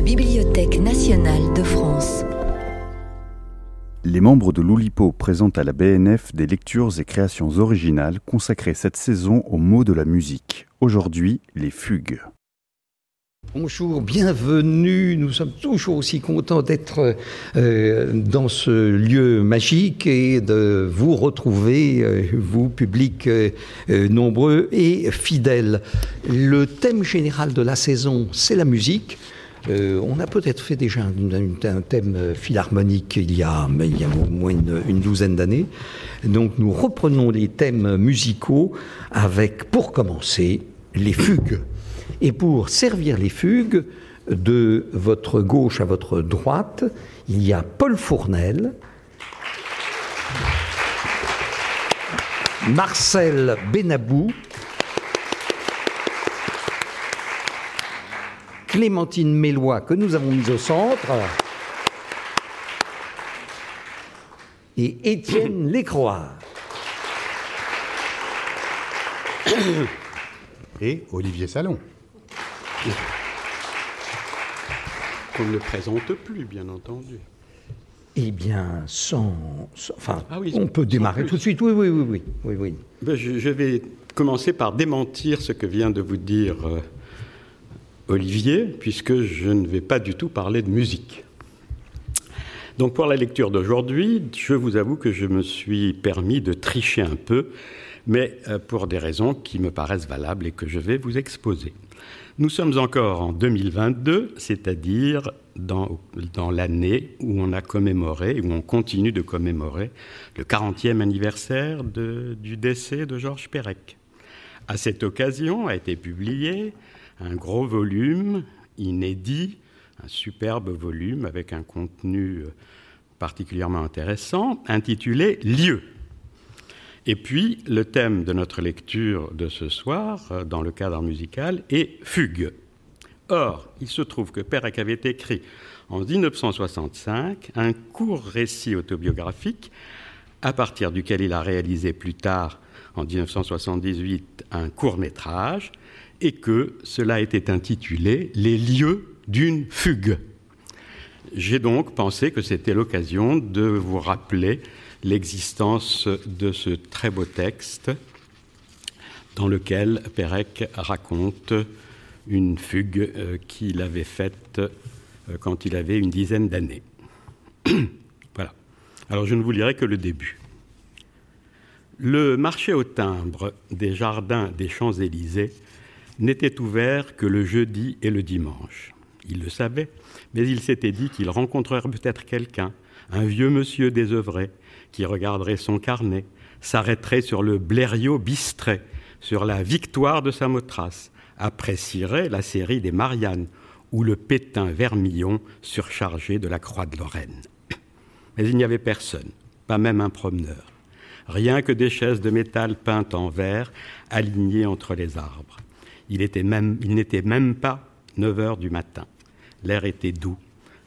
la Bibliothèque nationale de France. Les membres de l'Oulipo présentent à la BNF des lectures et créations originales consacrées cette saison aux mots de la musique. Aujourd'hui, les fugues. Bonjour, bienvenue. Nous sommes toujours aussi contents d'être euh, dans ce lieu magique et de vous retrouver, euh, vous, public euh, nombreux et fidèles. Le thème général de la saison, c'est la musique. On a peut-être fait déjà un, thème philharmonique il y a, il y a au moins une douzaine d'années. Donc nous reprenons les thèmes musicaux avec, pour commencer, les fugues. Et pour servir les fugues, de votre gauche à votre droite, il y a Paul Fournel, Marcel Benabou, Clémentine Mélois, que nous avons mise au centre, et Étienne Lécroix. Et Olivier Salon. Qu'on ne le présente plus, bien entendu. Eh bien, sans. enfin, ah on peut démarrer tout de suite. Oui, oui, oui. oui, oui, oui. Ben, je, vais commencer par démentir ce que vient de vous dire euh, Olivier, puisque je ne vais pas du tout parler de musique. Donc, pour la lecture d'aujourd'hui, je vous avoue que je me suis permis de tricher un peu, mais euh, pour des raisons qui me paraissent valables et que je vais vous exposer. Nous sommes encore en 2022, c'est-à-dire dans, l'année où on a commémoré, où on continue de commémorer le 40e anniversaire du décès de Georges Perec. À cette occasion a été publié un gros volume inédit, un superbe volume avec un contenu particulièrement intéressant, intitulé Lieu et puis, le thème de notre lecture de ce soir, euh, dans le cadre musical, est Fugue. Or, il se trouve que Perec avait écrit en 1965 un court récit autobiographique à partir duquel il a réalisé plus tard, en 1978, un court métrage, et que cela était intitulé Les lieux d'une fugue. J'ai donc pensé que c'était l'occasion de vous rappeler l'existence de ce très beau texte dans lequel Pérec raconte une fugue euh, qu'il avait faite euh, quand il avait une dizaine d'années. voilà. Alors je ne vous lirai que le début. Le marché au timbre des jardins des Champs-Élysées n'était ouvert que le jeudi et le dimanche. Il le savait, mais il s'était dit qu'il rencontrerait peut-être quelqu'un, un vieux monsieur désœuvré, qui regarderait son carnet, s'arrêterait sur le blériot bistré, sur la victoire de Samothrace, apprécierait la série des Mariannes ou le pétain vermillon surchargé de la croix de Lorraine. Mais il n'y avait personne, pas même un promeneur, rien que des chaises de métal peintes en vert alignées entre les arbres. Il, n'était même pas 9 heures du matin. L'air était doux.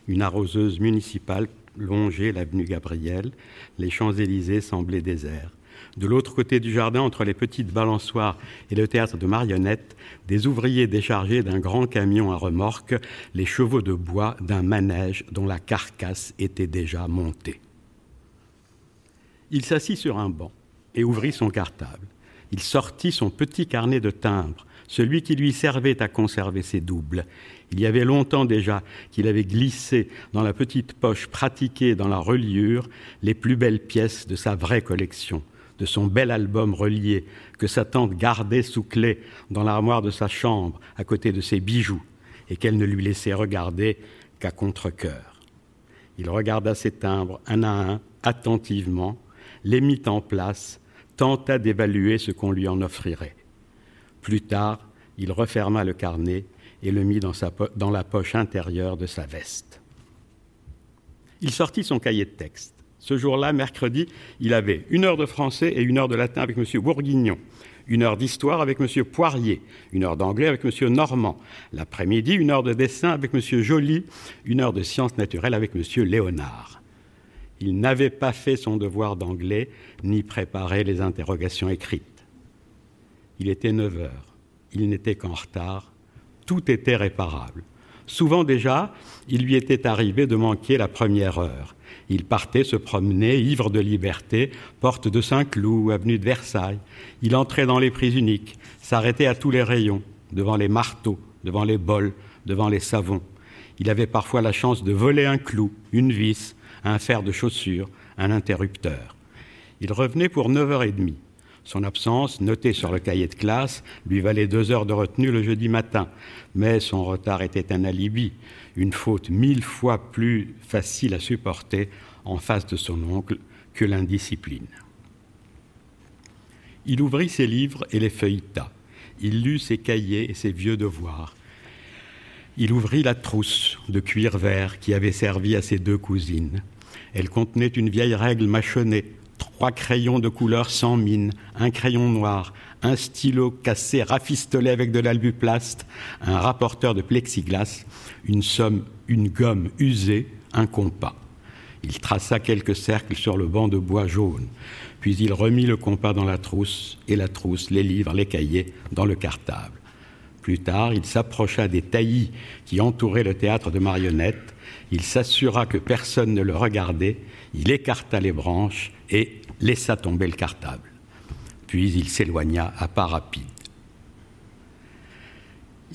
Une arroseuse municipale longeait l'avenue Gabriel, les Champs-Élysées semblaient déserts. De l'autre côté du jardin, entre les petites balançoires et le théâtre de marionnettes, des ouvriers déchargés d'un grand camion à remorque, les chevaux de bois d'un manège dont la carcasse était déjà montée. Il s'assit sur un banc et ouvrit son cartable. Il sortit son petit carnet de timbres, celui qui lui servait à conserver ses doubles. Il y avait longtemps déjà qu'il avait glissé dans la petite poche pratiquée dans la reliure les plus belles pièces de sa vraie collection, de son bel album relié que sa tante gardait sous clé dans l'armoire de sa chambre à côté de ses bijoux et qu'elle ne lui laissait regarder qu'à contre-cœur. Il regarda ses timbres un à un, attentivement, les mit en place, tenta d'évaluer ce qu'on lui en offrirait. Plus tard, il referma le carnet et le mit dans, la poche intérieure de sa veste. Il sortit son cahier de texte. Ce jour-là, mercredi, il avait une heure de français et une heure de latin avec M. Bourguignon, une heure d'histoire avec M. Poirier, une heure d'anglais avec M. Normand, l'après-midi, une heure de dessin avec M. Joly, une heure de sciences naturelles avec M. Léonard. Il n'avait pas fait son devoir d'anglais ni préparé les interrogations écrites. Il était neuf heures. Il n'était qu'en retard tout était réparable. Souvent déjà, il lui était arrivé de manquer la première heure. Il partait se promener, ivre de liberté, porte de Saint-Cloud, avenue de Versailles. Il entrait dans les prises uniques, s'arrêtait à tous les rayons, devant les marteaux, devant les bols, devant les savons. Il avait parfois la chance de voler un clou, une vis, un fer de chaussure, un interrupteur. Il revenait pour 9h30. Son absence, notée sur le cahier de classe, lui valait deux heures de retenue le jeudi matin. Mais son retard était un alibi, une faute mille fois plus facile à supporter en face de son oncle que l'indiscipline. Il ouvrit ses livres et les feuilleta. Il lut ses cahiers et ses vieux devoirs. Il ouvrit la trousse de cuir vert qui avait servi à ses deux cousines. Elle contenait une vieille règle mâchonnée, trois crayons de couleur sans mine, un crayon noir, un stylo cassé rafistolé avec de l'albuplaste, un rapporteur de plexiglas, une somme, une gomme usée, un compas. Il traça quelques cercles sur le banc de bois jaune, puis il remit le compas dans la trousse, et la trousse, les livres, les cahiers, dans le cartable. Plus tard, il s'approcha des taillis qui entouraient le théâtre de marionnettes, il s'assura que personne ne le regardait, il écarta les branches et laissa tomber le cartable. Puis il s'éloigna à pas rapide.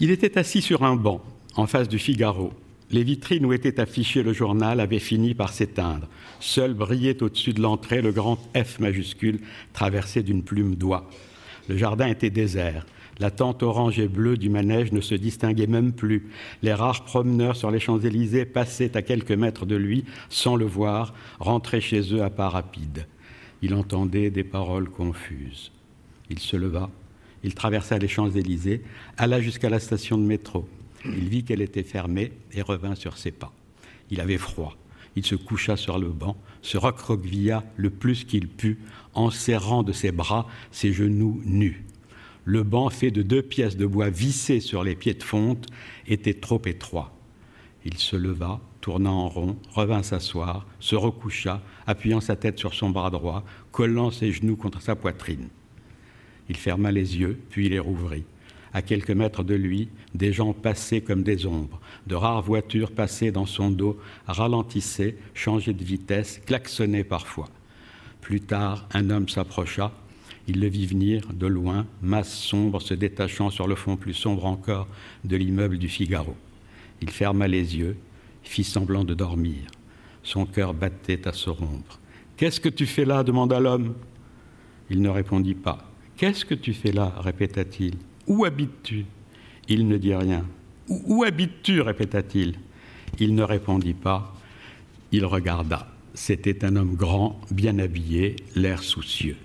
Il était assis sur un banc, en face du Figaro. Les vitrines où était affiché le journal avaient fini par s'éteindre. Seul brillait au-dessus de l'entrée le grand F majuscule traversé d'une plume d'oie. Le jardin était désert. La tente orange et bleue du manège ne se distinguait même plus. Les rares promeneurs sur les Champs-Élysées passaient à quelques mètres de lui sans le voir, rentraient chez eux à pas rapide. Il entendait des paroles confuses. Il se leva, il traversa les Champs-Élysées, alla jusqu'à la station de métro. Il vit qu'elle était fermée et revint sur ses pas. Il avait froid. Il se coucha sur le banc, se recroquevilla le plus qu'il put, en serrant de ses bras ses genoux nus. Le banc, fait de deux pièces de bois vissées sur les pieds de fonte, était trop étroit. Il se leva, tourna en rond, revint s'asseoir, se recoucha, appuyant sa tête sur son bras droit, collant ses genoux contre sa poitrine. Il ferma les yeux, puis les rouvrit. À quelques mètres de lui, des gens passaient comme des ombres. De rares voitures passaient dans son dos, ralentissaient, changeaient de vitesse, klaxonnaient parfois. Plus tard, un homme s'approcha, il le vit venir de loin, masse sombre se détachant sur le fond plus sombre encore de l'immeuble du Figaro. Il ferma les yeux, fit semblant de dormir. Son cœur battait à se rompre. Qu'est-ce que tu fais là demanda l'homme. Il ne répondit pas. Qu'est-ce que tu fais là répéta-t-il. Où habites-tu? Il ne dit rien. Où, habites-tu? répéta-t-il. Il ne répondit pas. Il regarda. C'était un homme grand, bien habillé, l'air soucieux.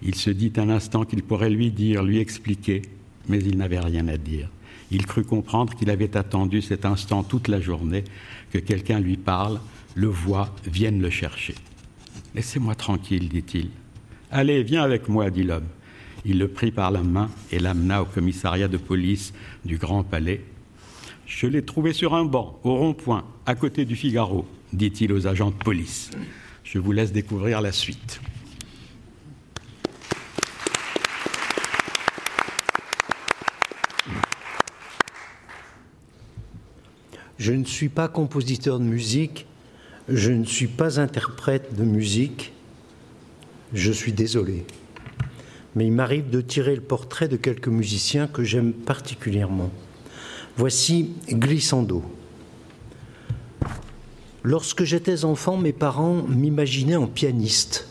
Il se dit un instant qu'il pourrait lui dire, lui expliquer, mais il n'avait rien à dire. Il crut comprendre qu'il avait attendu cet instant toute la journée, que quelqu'un lui parle, le voit, vienne le chercher. Laissez-moi tranquille, dit-il. Allez, viens avec moi, dit l'homme. Il le prit par la main et l'amena au commissariat de police du Grand Palais. Je l'ai trouvé sur un banc, au rond-point, à côté du Figaro, dit-il aux agents de police. Je vous laisse découvrir la suite. Je ne suis pas compositeur de musique, je ne suis pas interprète de musique, je suis désolé. Mais il m'arrive de tirer le portrait de quelques musiciens que j'aime particulièrement. Voici Glissando. Lorsque j'étais enfant, mes parents m'imaginaient en pianiste.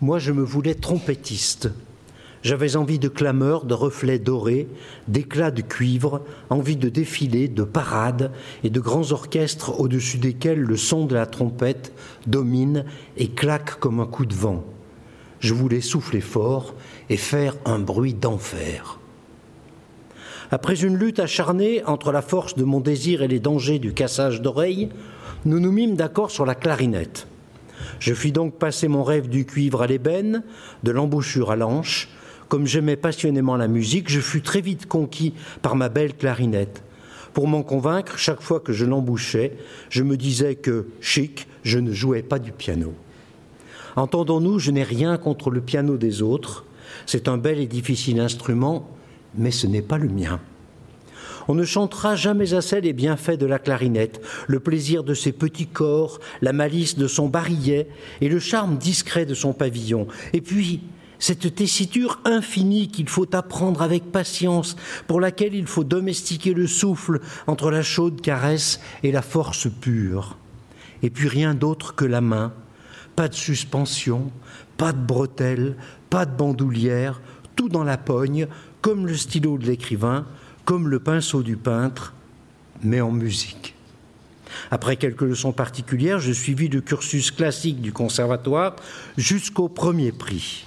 Moi, je me voulais trompettiste. J'avais envie de clameurs, de reflets dorés, d'éclats de cuivre, envie de défilés, de parades et de grands orchestres au-dessus desquels le son de la trompette domine et claque comme un coup de vent. Je voulais souffler fort et faire un bruit d'enfer. Après une lutte acharnée entre la force de mon désir et les dangers du cassage d'oreilles, nous nous mîmes d'accord sur la clarinette. Je fis donc passer mon rêve du cuivre à l'ébène, de l'embouchure à l'anche, comme j'aimais passionnément la musique, je fus très vite conquis par ma belle clarinette. Pour m'en convaincre, chaque fois que je l'embouchais, je me disais que, chic, je ne jouais pas du piano. Entendons-nous, je n'ai rien contre le piano des autres. C'est un bel et difficile instrument, mais ce n'est pas le mien. On ne chantera jamais assez les bienfaits de la clarinette, le plaisir de ses petits corps, la malice de son barillet et le charme discret de son pavillon. Et puis, cette tessiture infinie qu'il faut apprendre avec patience, pour laquelle il faut domestiquer le souffle entre la chaude caresse et la force pure. Et puis rien d'autre que la main, pas de suspension, pas de bretelles, pas de bandoulière, tout dans la pogne, comme le stylo de l'écrivain, comme le pinceau du peintre, mais en musique. Après quelques leçons particulières, je suivis le cursus classique du conservatoire jusqu'au premier prix.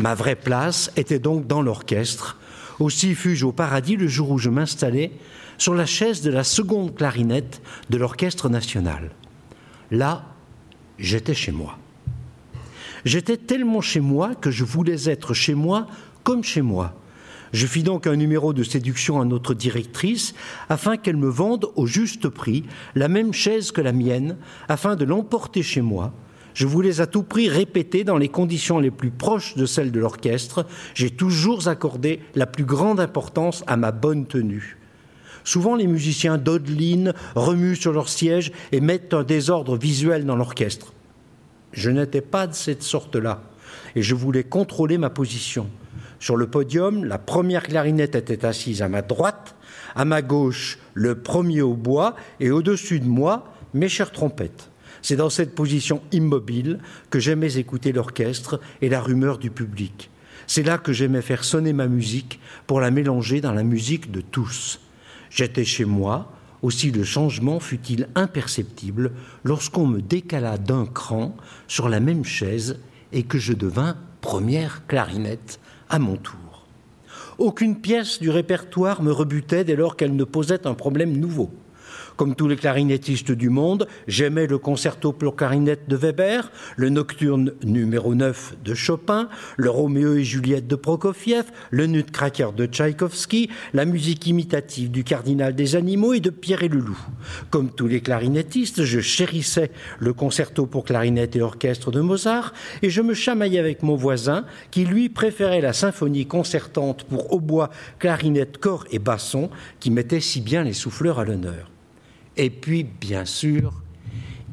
Ma vraie place était donc dans l'orchestre. Aussi fus-je au paradis le jour où je m'installais sur la chaise de la seconde clarinette de l'orchestre national. Là, j'étais chez moi. J'étais tellement chez moi que je voulais être chez moi comme chez moi. Je fis donc un numéro de séduction à notre directrice afin qu'elle me vende au juste prix la même chaise que la mienne, afin de l'emporter chez moi. Je voulais à tout prix répéter dans les conditions les plus proches de celles de l'orchestre. J'ai toujours accordé la plus grande importance à ma bonne tenue. Souvent, les musiciens dodelinent, remuent sur leur siège et mettent un désordre visuel dans l'orchestre. Je n'étais pas de cette sorte-là et je voulais contrôler ma position. Sur le podium, la première clarinette était assise à ma droite, à ma gauche, le premier au bois et au-dessus de moi, mes chères trompettes. C'est dans cette position immobile que j'aimais écouter l'orchestre et la rumeur du public. C'est là que j'aimais faire sonner ma musique pour la mélanger dans la musique de tous. J'étais chez moi, aussi le changement fut-il imperceptible lorsqu'on me décala d'un cran sur la même chaise et que je devins première clarinette à mon tour. Aucune pièce du répertoire me rebutait dès lors qu'elle ne posait un problème nouveau. Comme tous les clarinettistes du monde, j'aimais le concerto pour clarinette de Weber, le nocturne numéro 9 de Chopin, le Roméo et Juliette de Prokofiev, le Nutcracker de Tchaïkovski, la musique imitative du Cardinal des animaux et de Pierre et le Loup. Comme tous les clarinettistes, je chérissais le concerto pour clarinette et orchestre de Mozart et je me chamaillais avec mon voisin qui lui préférait la symphonie concertante pour hautbois, clarinette, corps et basson qui mettait si bien les souffleurs à l'honneur. Et puis, bien sûr,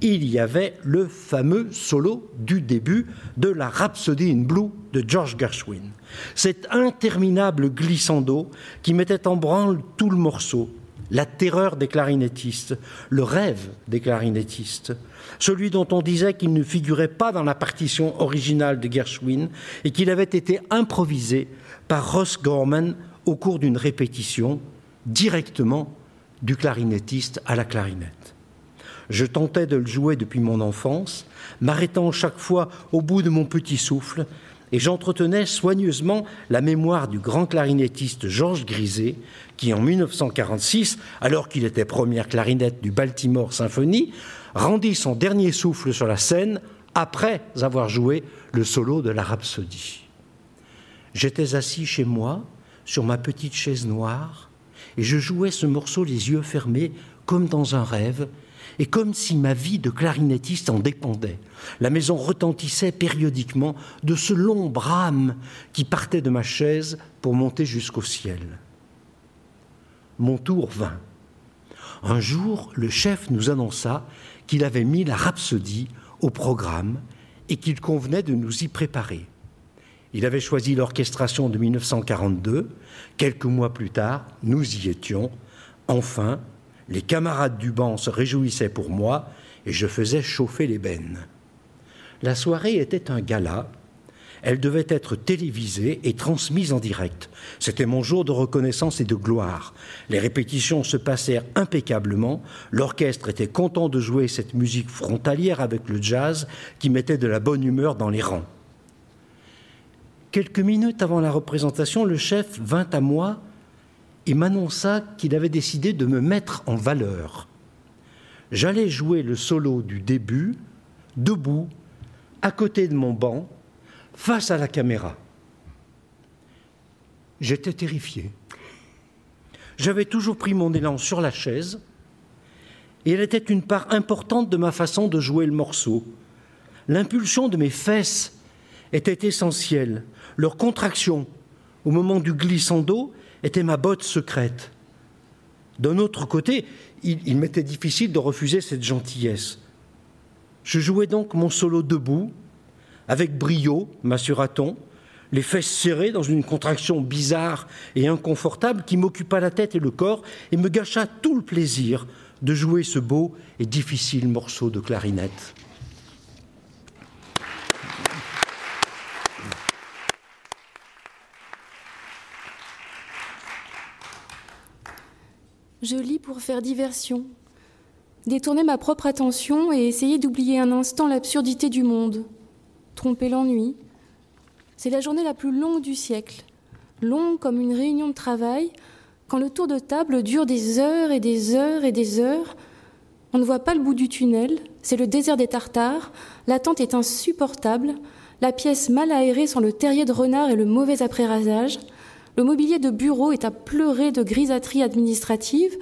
il y avait le fameux solo du début de la Rhapsody in Blue de George Gershwin. Cet interminable glissando qui mettait en branle tout le morceau, la terreur des clarinettistes, le rêve des clarinettistes, celui dont on disait qu'il ne figurait pas dans la partition originale de Gershwin et qu'il avait été improvisé par Ross Gorman au cours d'une répétition directement du clarinettiste à la clarinette. Je tentais de le jouer depuis mon enfance, m'arrêtant chaque fois au bout de mon petit souffle, et j'entretenais soigneusement la mémoire du grand clarinettiste Georges Griset, qui en 1946, alors qu'il était première clarinette du Baltimore Symphony, rendit son dernier souffle sur la scène après avoir joué le solo de la Rhapsodie. J'étais assis chez moi, sur ma petite chaise noire, et je jouais ce morceau les yeux fermés, comme dans un rêve, et comme si ma vie de clarinettiste en dépendait. La maison retentissait périodiquement de ce long brame qui partait de ma chaise pour monter jusqu'au ciel. Mon tour vint. Un jour, le chef nous annonça qu'il avait mis la rhapsodie au programme et qu'il convenait de nous y préparer. Il avait choisi l'orchestration de 1942. Quelques mois plus tard, nous y étions. Enfin, les camarades du banc se réjouissaient pour moi et je faisais chauffer les bennes. La soirée était un gala. Elle devait être télévisée et transmise en direct. C'était mon jour de reconnaissance et de gloire. Les répétitions se passèrent impeccablement. L'orchestre était content de jouer cette musique frontalière avec le jazz qui mettait de la bonne humeur dans les rangs. Quelques minutes avant la représentation, le chef vint à moi et m'annonça qu'il avait décidé de me mettre en valeur. J'allais jouer le solo du début, debout, à côté de mon banc, face à la caméra. J'étais terrifié. J'avais toujours pris mon élan sur la chaise, et elle était une part importante de ma façon de jouer le morceau. L'impulsion de mes fesses était essentielle leur contraction au moment du glissando était ma botte secrète. D'un autre côté, il, m'était difficile de refuser cette gentillesse. Je jouais donc mon solo debout, avec brio, m'assura-t-on, les fesses serrées dans une contraction bizarre et inconfortable qui m'occupa la tête et le corps et me gâcha tout le plaisir de jouer ce beau et difficile morceau de clarinette. Je lis pour faire diversion, détourner ma propre attention et essayer d'oublier un instant l'absurdité du monde, tromper l'ennui. C'est la journée la plus longue du siècle, longue comme une réunion de travail, quand le tour de table dure des heures et des heures et des heures. On ne voit pas le bout du tunnel, c'est le désert des Tartares, l'attente est insupportable, la pièce mal aérée sans le terrier de renard et le mauvais après-rasage. Le mobilier de bureau est à pleurer de grisâterie administrative.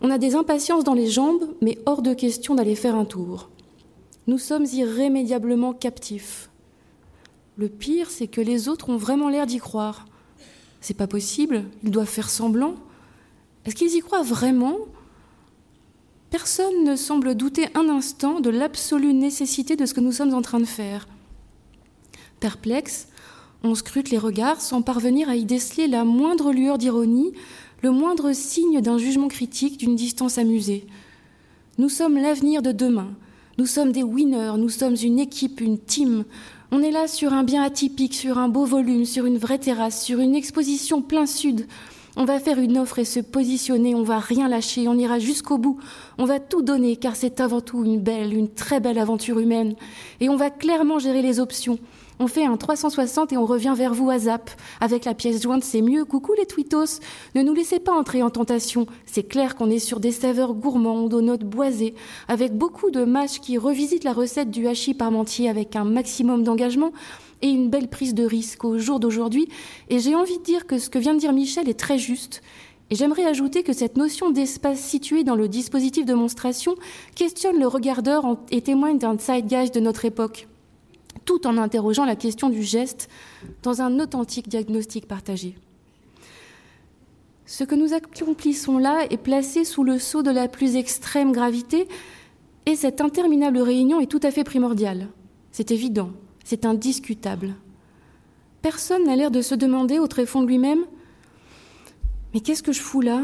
On a des impatiences dans les jambes, mais hors de question d'aller faire un tour. Nous sommes irrémédiablement captifs. Le pire, c'est que les autres ont vraiment l'air d'y croire. C'est pas possible, ils doivent faire semblant. Est-ce qu'ils y croient vraiment? Personne ne semble douter un instant de l'absolue nécessité de ce que nous sommes en train de faire. Perplexe, on scrute les regards sans parvenir à y déceler la moindre lueur d'ironie, le moindre signe d'un jugement critique, d'une distance amusée. Nous sommes l'avenir de demain. Nous sommes des winners, nous sommes une équipe, une team. On est là sur un bien atypique, sur un beau volume, sur une vraie terrasse, sur une exposition plein sud. On va faire une offre et se positionner, on va rien lâcher, on ira jusqu'au bout. On va tout donner car c'est avant tout une belle, une très belle aventure humaine. Et on va clairement gérer les options. On fait un 360 et on revient vers vous à zap. Avec la pièce jointe, c'est mieux. Coucou les tweetos. Ne nous laissez pas entrer en tentation. C'est clair qu'on est sur des saveurs gourmandes, aux notes boisées, avec beaucoup de mâches qui revisitent la recette du hachis parmentier avec un maximum d'engagement et une belle prise de risque au jour d'aujourd'hui. Et j'ai envie de dire que ce que vient de dire Michel est très juste. Et j'aimerais ajouter que cette notion d'espace situé dans le dispositif de monstration questionne le regardeur et témoigne d'un zeitgeist de notre époque tout en interrogeant la question du geste dans un authentique diagnostic partagé. Ce que nous accomplissons là est placé sous le sceau de la plus extrême gravité et cette interminable réunion est tout à fait primordiale. C'est évident, c'est indiscutable. Personne n'a l'air de se demander au tréfonds de lui-même Mais qu'est-ce que je fous là?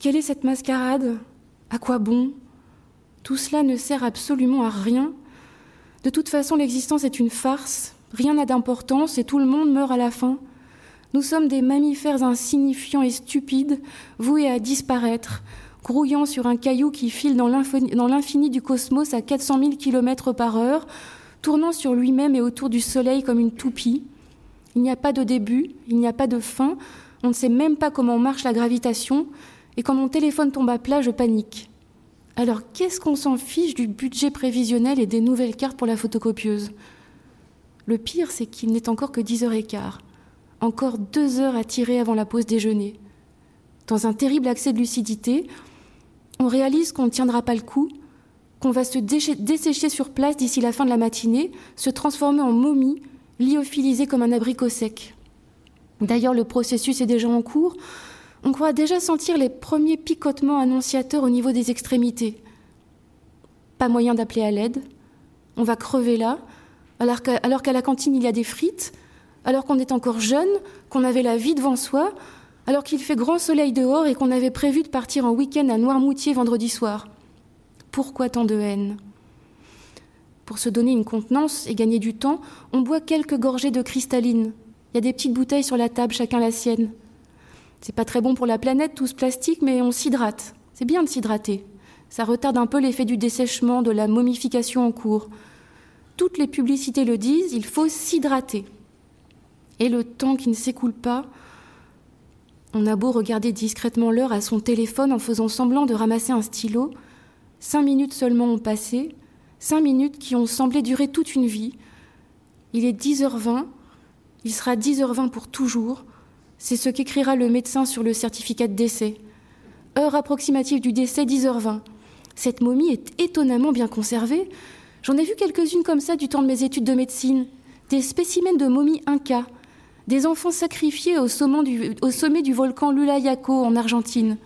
Quelle est cette mascarade? À quoi bon? Tout cela ne sert absolument à rien de toute façon, l'existence est une farce, rien n'a d'importance et tout le monde meurt à la fin. Nous sommes des mammifères insignifiants et stupides, voués à disparaître, grouillant sur un caillou qui file dans l'infini du cosmos à 400 000 km par heure, tournant sur lui-même et autour du Soleil comme une toupie. Il n'y a pas de début, il n'y a pas de fin, on ne sait même pas comment marche la gravitation, et quand mon téléphone tombe à plat, je panique. Alors qu'est-ce qu'on s'en fiche du budget prévisionnel et des nouvelles cartes pour la photocopieuse? Le pire, c'est qu'il n'est encore que 10h15. Encore deux heures à tirer avant la pause déjeuner. Dans un terrible accès de lucidité, on réalise qu'on ne tiendra pas le coup, qu'on va se dessécher sur place d'ici la fin de la matinée, se transformer en momie, lyophilisée comme un abricot sec. D'ailleurs, le processus est déjà en cours. On croit déjà sentir les premiers picotements annonciateurs au niveau des extrémités. Pas moyen d'appeler à l'aide. On va crever là, alors qu'à la cantine il y a des frites, alors qu'on est encore jeune, qu'on avait la vie devant soi, alors qu'il fait grand soleil dehors et qu'on avait prévu de partir en week-end à Noirmoutier vendredi soir. Pourquoi tant de haine? Pour se donner une contenance et gagner du temps, on boit quelques gorgées de cristalline. Il y a des petites bouteilles sur la table, chacun la sienne. C'est pas très bon pour la planète, tout ce plastique, mais on s'hydrate. C'est bien de s'hydrater. Ça retarde un peu l'effet du dessèchement, de la momification en cours. Toutes les publicités le disent, il faut s'hydrater. Et le temps qui ne s'écoule pas, on a beau regarder discrètement l'heure à son téléphone en faisant semblant de ramasser un stylo, cinq minutes seulement ont passé, cinq minutes qui ont semblé durer toute une vie. Il est 10h20, il sera 10h20 pour toujours, c'est ce qu'écrira le médecin sur le certificat de décès. Heure approximative du décès, 10h20. Cette momie est étonnamment bien conservée. J'en ai vu quelques-unes comme ça du temps de mes études de médecine. Des spécimens de momies Inca. Des enfants sacrifiés au sommet du, au sommet du volcan Lulayaco en Argentine.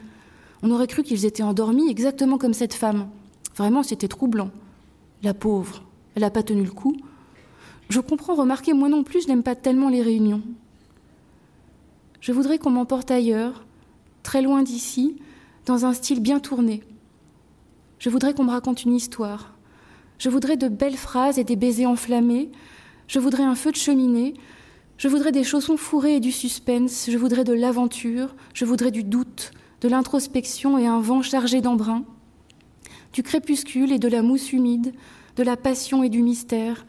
On aurait cru qu'ils étaient endormis exactement comme cette femme. Vraiment, c'était troublant. La pauvre, elle n'a pas tenu le coup. Je comprends, remarquez, moi non plus, je n'aime pas tellement les réunions. Je voudrais qu'on m'emporte ailleurs, très loin d'ici, dans un style bien tourné. Je voudrais qu'on me raconte une histoire. Je voudrais de belles phrases et des baisers enflammés. Je voudrais un feu de cheminée. Je voudrais des chaussons fourrés et du suspense. Je voudrais de l'aventure. Je voudrais du doute, de l'introspection et un vent chargé d'embrun. Du crépuscule et de la mousse humide, de la passion et du mystère.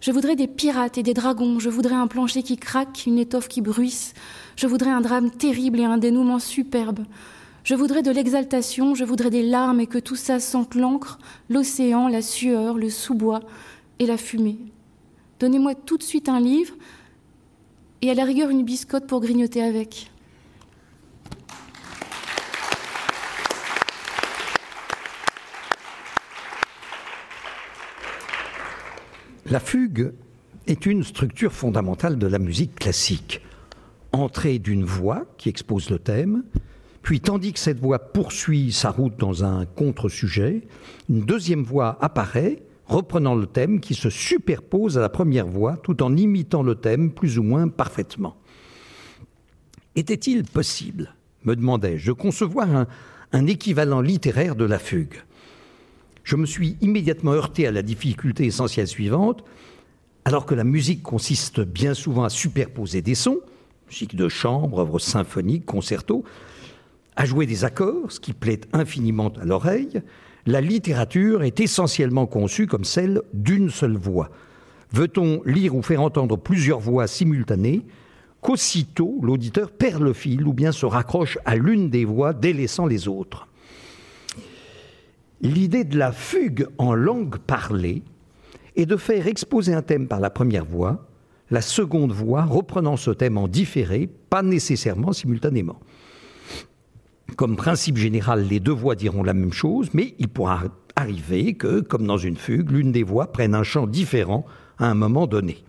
Je voudrais des pirates et des dragons. Je voudrais un plancher qui craque, une étoffe qui bruisse. Je voudrais un drame terrible et un dénouement superbe. Je voudrais de l'exaltation, je voudrais des larmes et que tout ça sente l'encre, l'océan, la sueur, le sous-bois et la fumée. Donnez-moi tout de suite un livre et à la rigueur une biscotte pour grignoter avec. La fugue est une structure fondamentale de la musique classique. Entrée d'une voix qui expose le thème, puis tandis que cette voix poursuit sa route dans un contre-sujet, une deuxième voix apparaît, reprenant le thème qui se superpose à la première voix tout en imitant le thème plus ou moins parfaitement. Était-il possible, me demandais-je, de concevoir un, équivalent littéraire de la fugue? Je me suis immédiatement heurté à la difficulté essentielle suivante. Alors que la musique consiste bien souvent à superposer des sons, musique de chambre, œuvres symphoniques, concertos, à jouer des accords, ce qui plaît infiniment à l'oreille, la littérature est essentiellement conçue comme celle d'une seule voix. Veut-on lire ou faire entendre plusieurs voix simultanées? Qu'aussitôt l'auditeur perd le fil ou bien se raccroche à l'une des voix délaissant les autres? L'idée de la fugue en langue parlée est de faire exposer un thème par la première voix, la seconde voix reprenant ce thème en différé, pas nécessairement simultanément. Comme principe général, les deux voix diront la même chose, mais il pourra arriver que, comme dans une fugue, l'une des voix prenne un chant différent à un moment donné.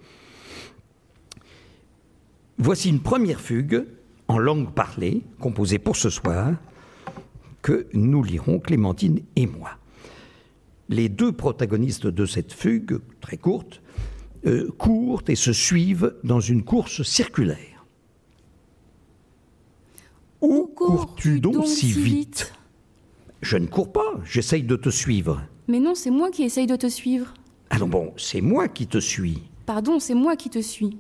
Voici une première fugue en langue parlée, composée pour ce soir, que nous lirons Clémentine et moi. Les deux protagonistes de cette fugue, très courte, euh, courent et se suivent dans une course circulaire. Où cours-tu donc si vite Je ne cours pas, j'essaye de te suivre. Mais non, c'est moi qui essaye de te suivre. Alors bon, c'est moi qui te suis. Pardon, c'est moi qui te suis.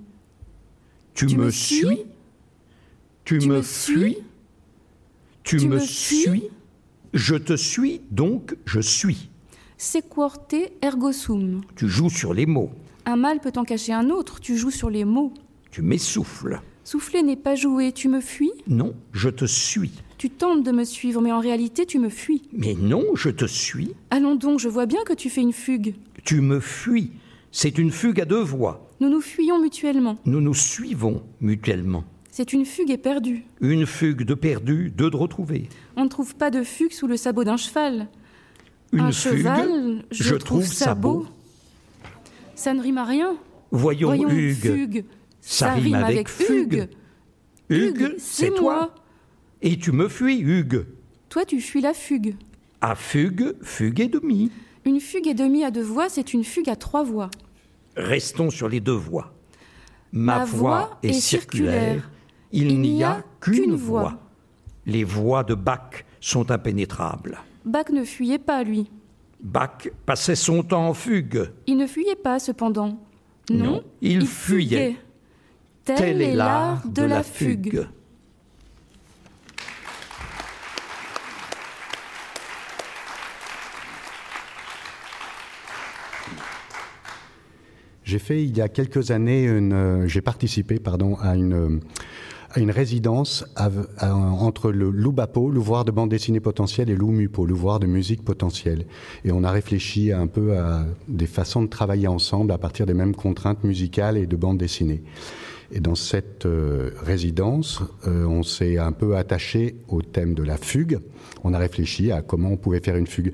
Tu, Tu me, me suis, suis? Tu, Tu me me fuis Tu, Tu me me suis? suis? Je te suis, donc je suis. Sequorte ergo sum. Tu joues sur les mots. Un mal peut en cacher un autre, tu joues sur les mots. Tu m'essouffles. Souffler n'est pas jouer, tu me fuis? Non, je te suis. Tu tentes de me suivre, mais en réalité, tu me fuis. Mais non, je te suis. Allons donc, je vois bien que tu fais une fugue. Tu me fuis. C'est une fugue à deux voix. Nous nous fuyons mutuellement. Nous nous suivons mutuellement. C'est une fugue éperdue. Une fugue de perdu, deux de retrouvé. On ne trouve pas de fugue sous le sabot d'un cheval. Une un fugue, cheval, je, trouve ça beau. Ça ne rime à rien. Voyons, Voyons, Hugues. fugue. Ça rime avec fugue. Hugues, c'est toi. Et tu me fuis, Hugues. Toi, tu fuis la fugue. À fugue, fugue et demi. Une fugue et demie à deux voix, c'est une fugue à trois voix. Restons sur les deux voix. Ma, Ma voix est est circulaire. circulaire. Il, n'y a qu'une qu'une voix. voix. Les voix de Bach sont impénétrables. Bach ne fuyait pas, lui. Bach passait son temps en fugue. Il ne fuyait pas, cependant. Non, Non, il fuyait. Tel, est l'art de la fugue. J'ai fait il y a quelques années, une, euh, j'ai participé pardon, à une, euh, à une résidence entre le Loubapo, l'ouvroir de bande dessinée potentielle, et l'Oumupo, l'ouvroir de musique potentielle. Et on a réfléchi un peu à des façons de travailler ensemble à partir des mêmes contraintes musicales et de bande dessinée. Et dans cette euh, résidence, euh, on s'est un peu attaché au thème de la fugue. On a réfléchi à comment on pouvait faire une fugue.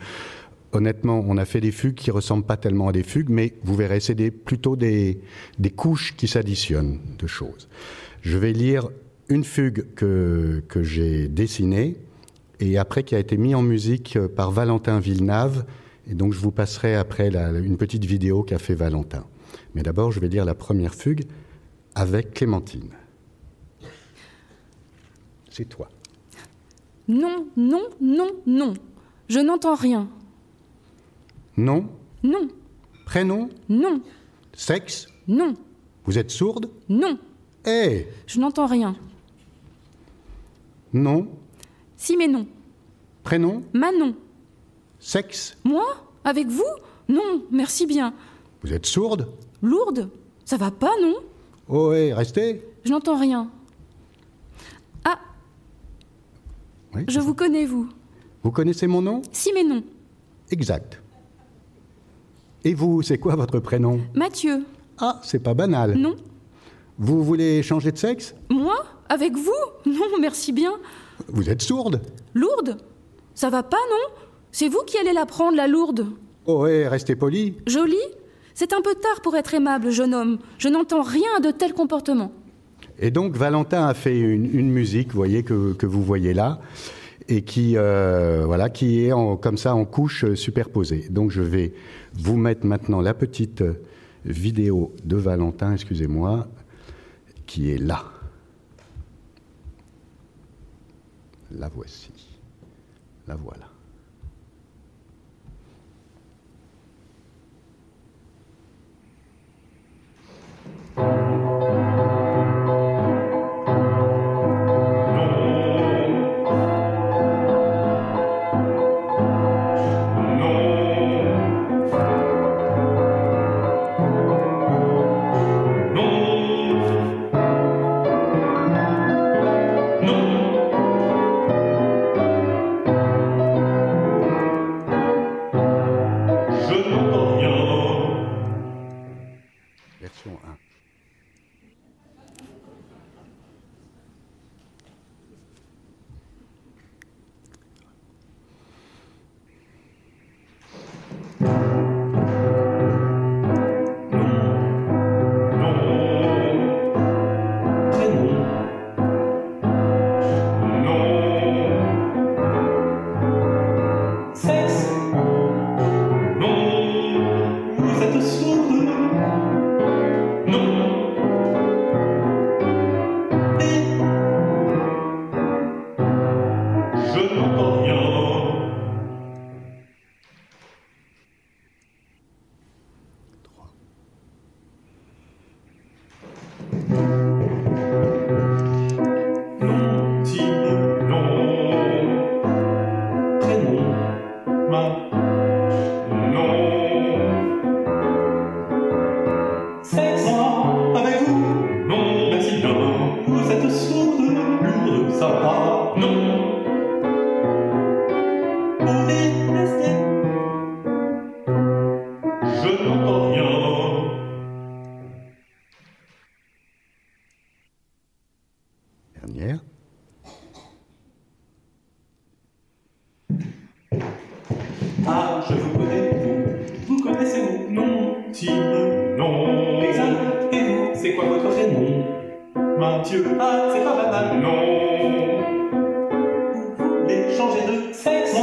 Honnêtement, on a fait des fugues qui ressemblent pas tellement à des fugues, mais vous verrez, c'est des, plutôt des, des couches qui s'additionnent de choses. Je vais lire une fugue que, que j'ai dessinée et après qui a été mis en musique euh, par Valentin Villeneuve. Et donc je vous passerai après une petite vidéo qu'a fait Valentin. Mais d'abord, je vais lire la première fugue avec Clémentine. C'est toi. Non, non, non, non. Je n'entends rien. Non Non. Prénom Non. Sexe Non. Vous êtes sourde Non. Eh Je n'entends rien. Non. Si, mais non. Prénom Manon. Sexe Moi? Avec vous? Non, merci bien. Vous êtes sourde? Lourde? Ça va pas, non? Oh, eh, restez Je n'entends rien. Ah Oui, Je vous connais, vous. Vous connaissez mon nom? Si, mais non. Exact. Et vous, c'est quoi votre prénom? Mathieu. Ah, c'est pas banal. Non. Vous voulez changer de sexe? Moi? Avec vous? Non, merci bien. Vous êtes sourde Lourde? Ça va pas, non? C'est vous qui allez la prendre, la lourde. Oh, eh, restez poli. Jolie? C'est un peu tard pour être aimable, jeune homme. Je n'entends rien de tel comportement. Et donc, Valentin a fait une, musique, vous voyez, que, que, vous voyez là, et qui, euh, voilà, qui est en, comme ça en couche superposée. Donc, je vais vous mettre maintenant la petite vidéo de Valentin, excusez-moi, qui est là. La voici. La voilà. prénom. Mathieu, ah, c'est pas banal, non. Vous voulez changer de sexe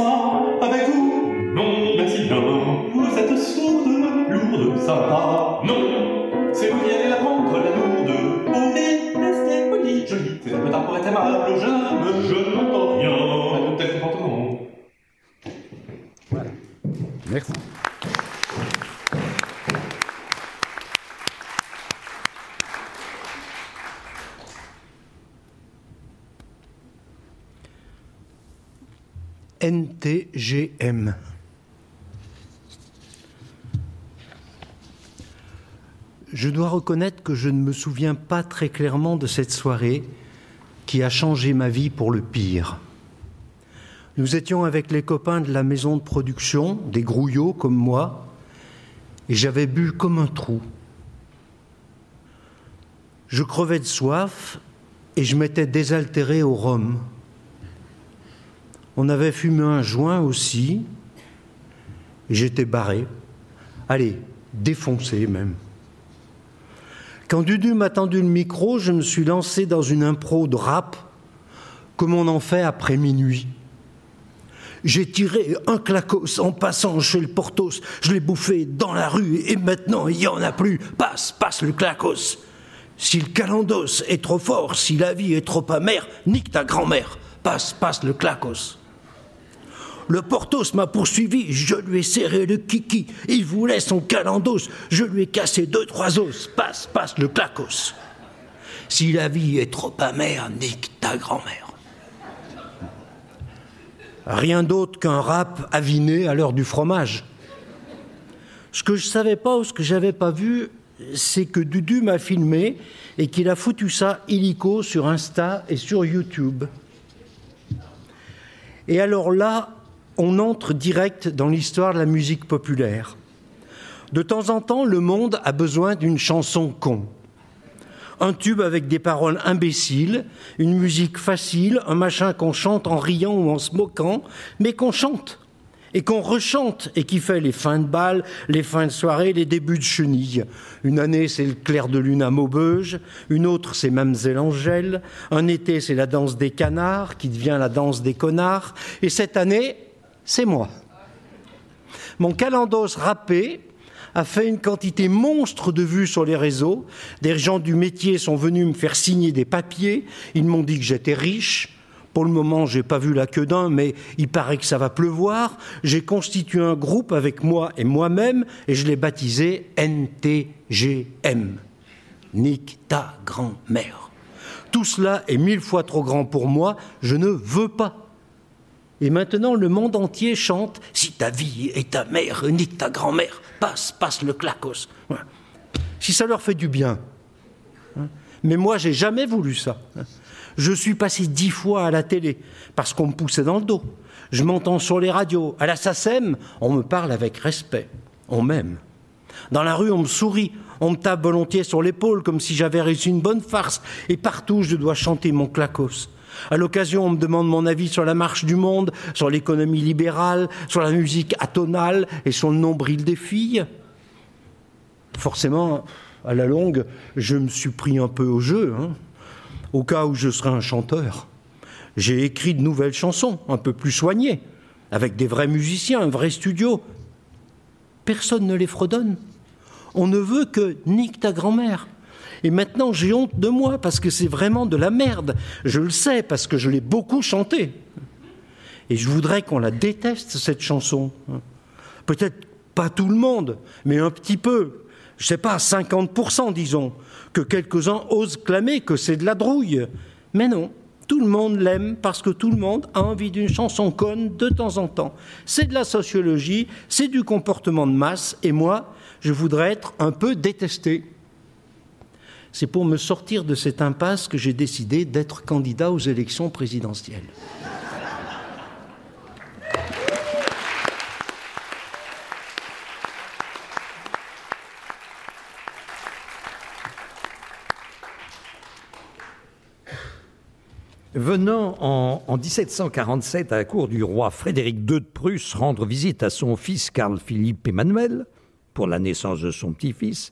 avec vous? Non, merci, non. Vous êtes sourde, lourde, sympa, non. C'est vous qui allez la prendre, la lourde. Vous voulez rester poli, joli, c'est un peu tard pour être aimable, je Je dois reconnaître que je ne me souviens pas très clairement de cette soirée qui a changé ma vie pour le pire. Nous étions avec les copains de la maison de production, des grouillots comme moi, et j'avais bu comme un trou. Je crevais de soif et je m'étais désaltéré au rhum. On avait fumé un joint aussi. J'étais barré. Allez, défoncé même. Quand Dudu m'a tendu le micro, je me suis lancé dans une impro de rap comme on en fait après minuit. J'ai tiré un clacos en passant chez le Portos. Je l'ai bouffé dans la rue et maintenant il n'y en a plus. Passe, passe le clacos. Si le calendos est trop fort, si la vie est trop amère, nique ta grand-mère. Passe, passe le clacos. Le Portos m'a poursuivi, je lui ai serré le kiki. Il voulait son calendos, je lui ai cassé deux, trois os. Passe, passe le clacos. Si la vie est trop amère, nique ta grand-mère. Rien d'autre qu'un rap aviné à l'heure du fromage. Ce que je savais pas ou ce que j'avais pas vu, c'est que Dudu m'a filmé et qu'il a foutu ça illico sur Insta et sur YouTube. Et alors là, on entre direct dans l'histoire de la musique populaire. De temps en temps, le monde a besoin d'une chanson con. Un tube avec des paroles imbéciles, une musique facile, un machin qu'on chante en riant ou en se moquant, mais qu'on chante et qu'on rechante et qui fait les fins de bal, les fins de soirée, les débuts de chenilles. Une année, c'est le clair de lune à Maubeuge, une autre, c'est Mamselle Angèle, un été, c'est la danse des canards qui devient la danse des connards, et cette année, c'est moi. Mon calendos râpé a fait une quantité monstre de vues sur les réseaux. Des gens du métier sont venus me faire signer des papiers. Ils m'ont dit que j'étais riche. Pour le moment, j'ai pas vu la queue d'un, mais il paraît que ça va pleuvoir. J'ai constitué un groupe avec moi et moi-même et je l'ai baptisé NTGM. Nique ta grand-mère. Tout cela est mille fois trop grand pour moi. Je ne veux pas. Et maintenant, le monde entier chante Si ta vie est ta mère, nique ta grand-mère, passe, passe le clacos. Si ça leur fait du bien. Hein. Mais moi, j'ai jamais voulu ça. Hein. Je suis passé dix fois à la télé parce qu'on me poussait dans le dos. Je m'entends sur les radios. À la SACEM, on me parle avec respect. On m'aime. Dans la rue, on me sourit. On me tape volontiers sur l'épaule comme si j'avais réussi une bonne farce. Et partout, je dois chanter mon clacos. À l'occasion, on me demande mon avis sur la marche du monde, sur l'économie libérale, sur la musique atonale et sur le nombril des filles. Forcément, à la longue, je me suis pris un peu au jeu, hein, au cas où je serais un chanteur. J'ai écrit de nouvelles chansons, un peu plus soignées, avec des vrais musiciens, un vrai studio. Personne ne les fredonne. On ne veut que nique ta grand-mère. Et maintenant, j'ai honte de moi parce que c'est vraiment de la merde. Je le sais parce que je l'ai beaucoup chanté. Et je voudrais qu'on la déteste, cette chanson. Peut-être pas tout le monde, mais un petit peu. Je sais pas, 50%, disons. Que quelques-uns osent clamer que c'est de la drouille. Mais non, tout le monde l'aime parce que tout le monde a envie d'une chanson conne de temps en temps. C'est de la sociologie, c'est du comportement de masse, et moi, je voudrais être un peu détesté. C'est pour me sortir de cette impasse que j'ai décidé d'être candidat aux élections présidentielles. Venant en, 1747 à la cour du roi Frédéric II de Prusse rendre visite à son fils Carl Philippe Emmanuel pour la naissance de son petit-fils,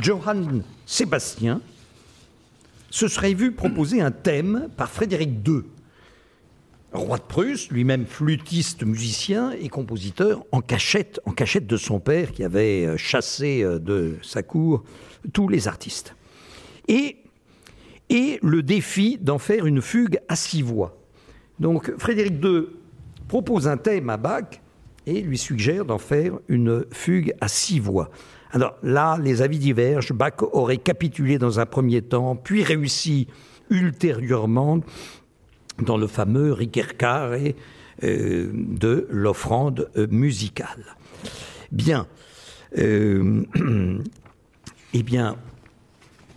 Johann Sébastien se serait vu proposer un thème par Frédéric II, roi de Prusse, lui-même flûtiste, musicien et compositeur, en cachette, de son père qui avait euh, chassé euh, de sa cour tous les artistes. Et, et le défi d'en faire une fugue à six voix. Donc Frédéric II propose un thème à Bach et lui suggère d'en faire une fugue à six voix. Alors là, les avis divergent. Bach aurait capitulé dans un premier temps, puis réussi ultérieurement dans le fameux Ricercare euh, de l'offrande musicale. Bien. Euh, eh bien,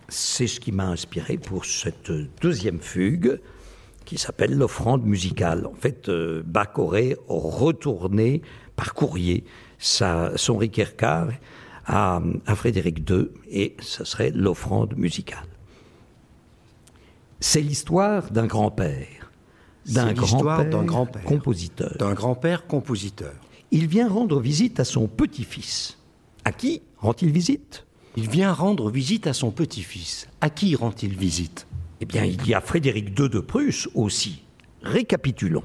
c'est ce qui m'a inspiré pour cette deuxième fugue qui s'appelle l'offrande musicale. En fait, euh, Bach aurait retourné par courrier son Ricercare à, Frédéric II, et ce serait l'offrande musicale. C'est l'histoire d'un grand-père, d'un grand-père grand compositeur. D'un grand-père compositeur. Il vient rendre visite à son petit-fils. À qui rend-il visite? Il vient rendre visite à son petit-fils. À qui rend-il visite? Eh bien, il y a Frédéric II de Prusse aussi. Récapitulons.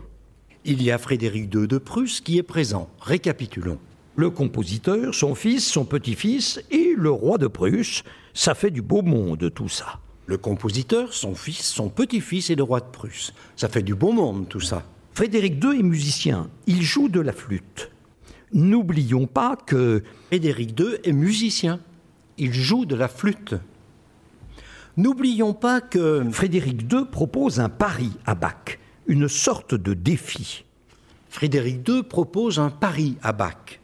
Il y a Frédéric II de Prusse qui est présent. Récapitulons. Le compositeur, son fils, son petit-fils et le roi de Prusse. Ça fait du beau monde tout ça. Le compositeur, son fils, son petit-fils et le roi de Prusse. Ça fait du beau monde tout ça. Frédéric II est musicien. Il joue de la flûte. N'oublions pas que Frédéric II est musicien. Il joue de la flûte. N'oublions pas que Frédéric II propose un pari à Bach, une sorte de défi. Frédéric II propose un pari à Bach,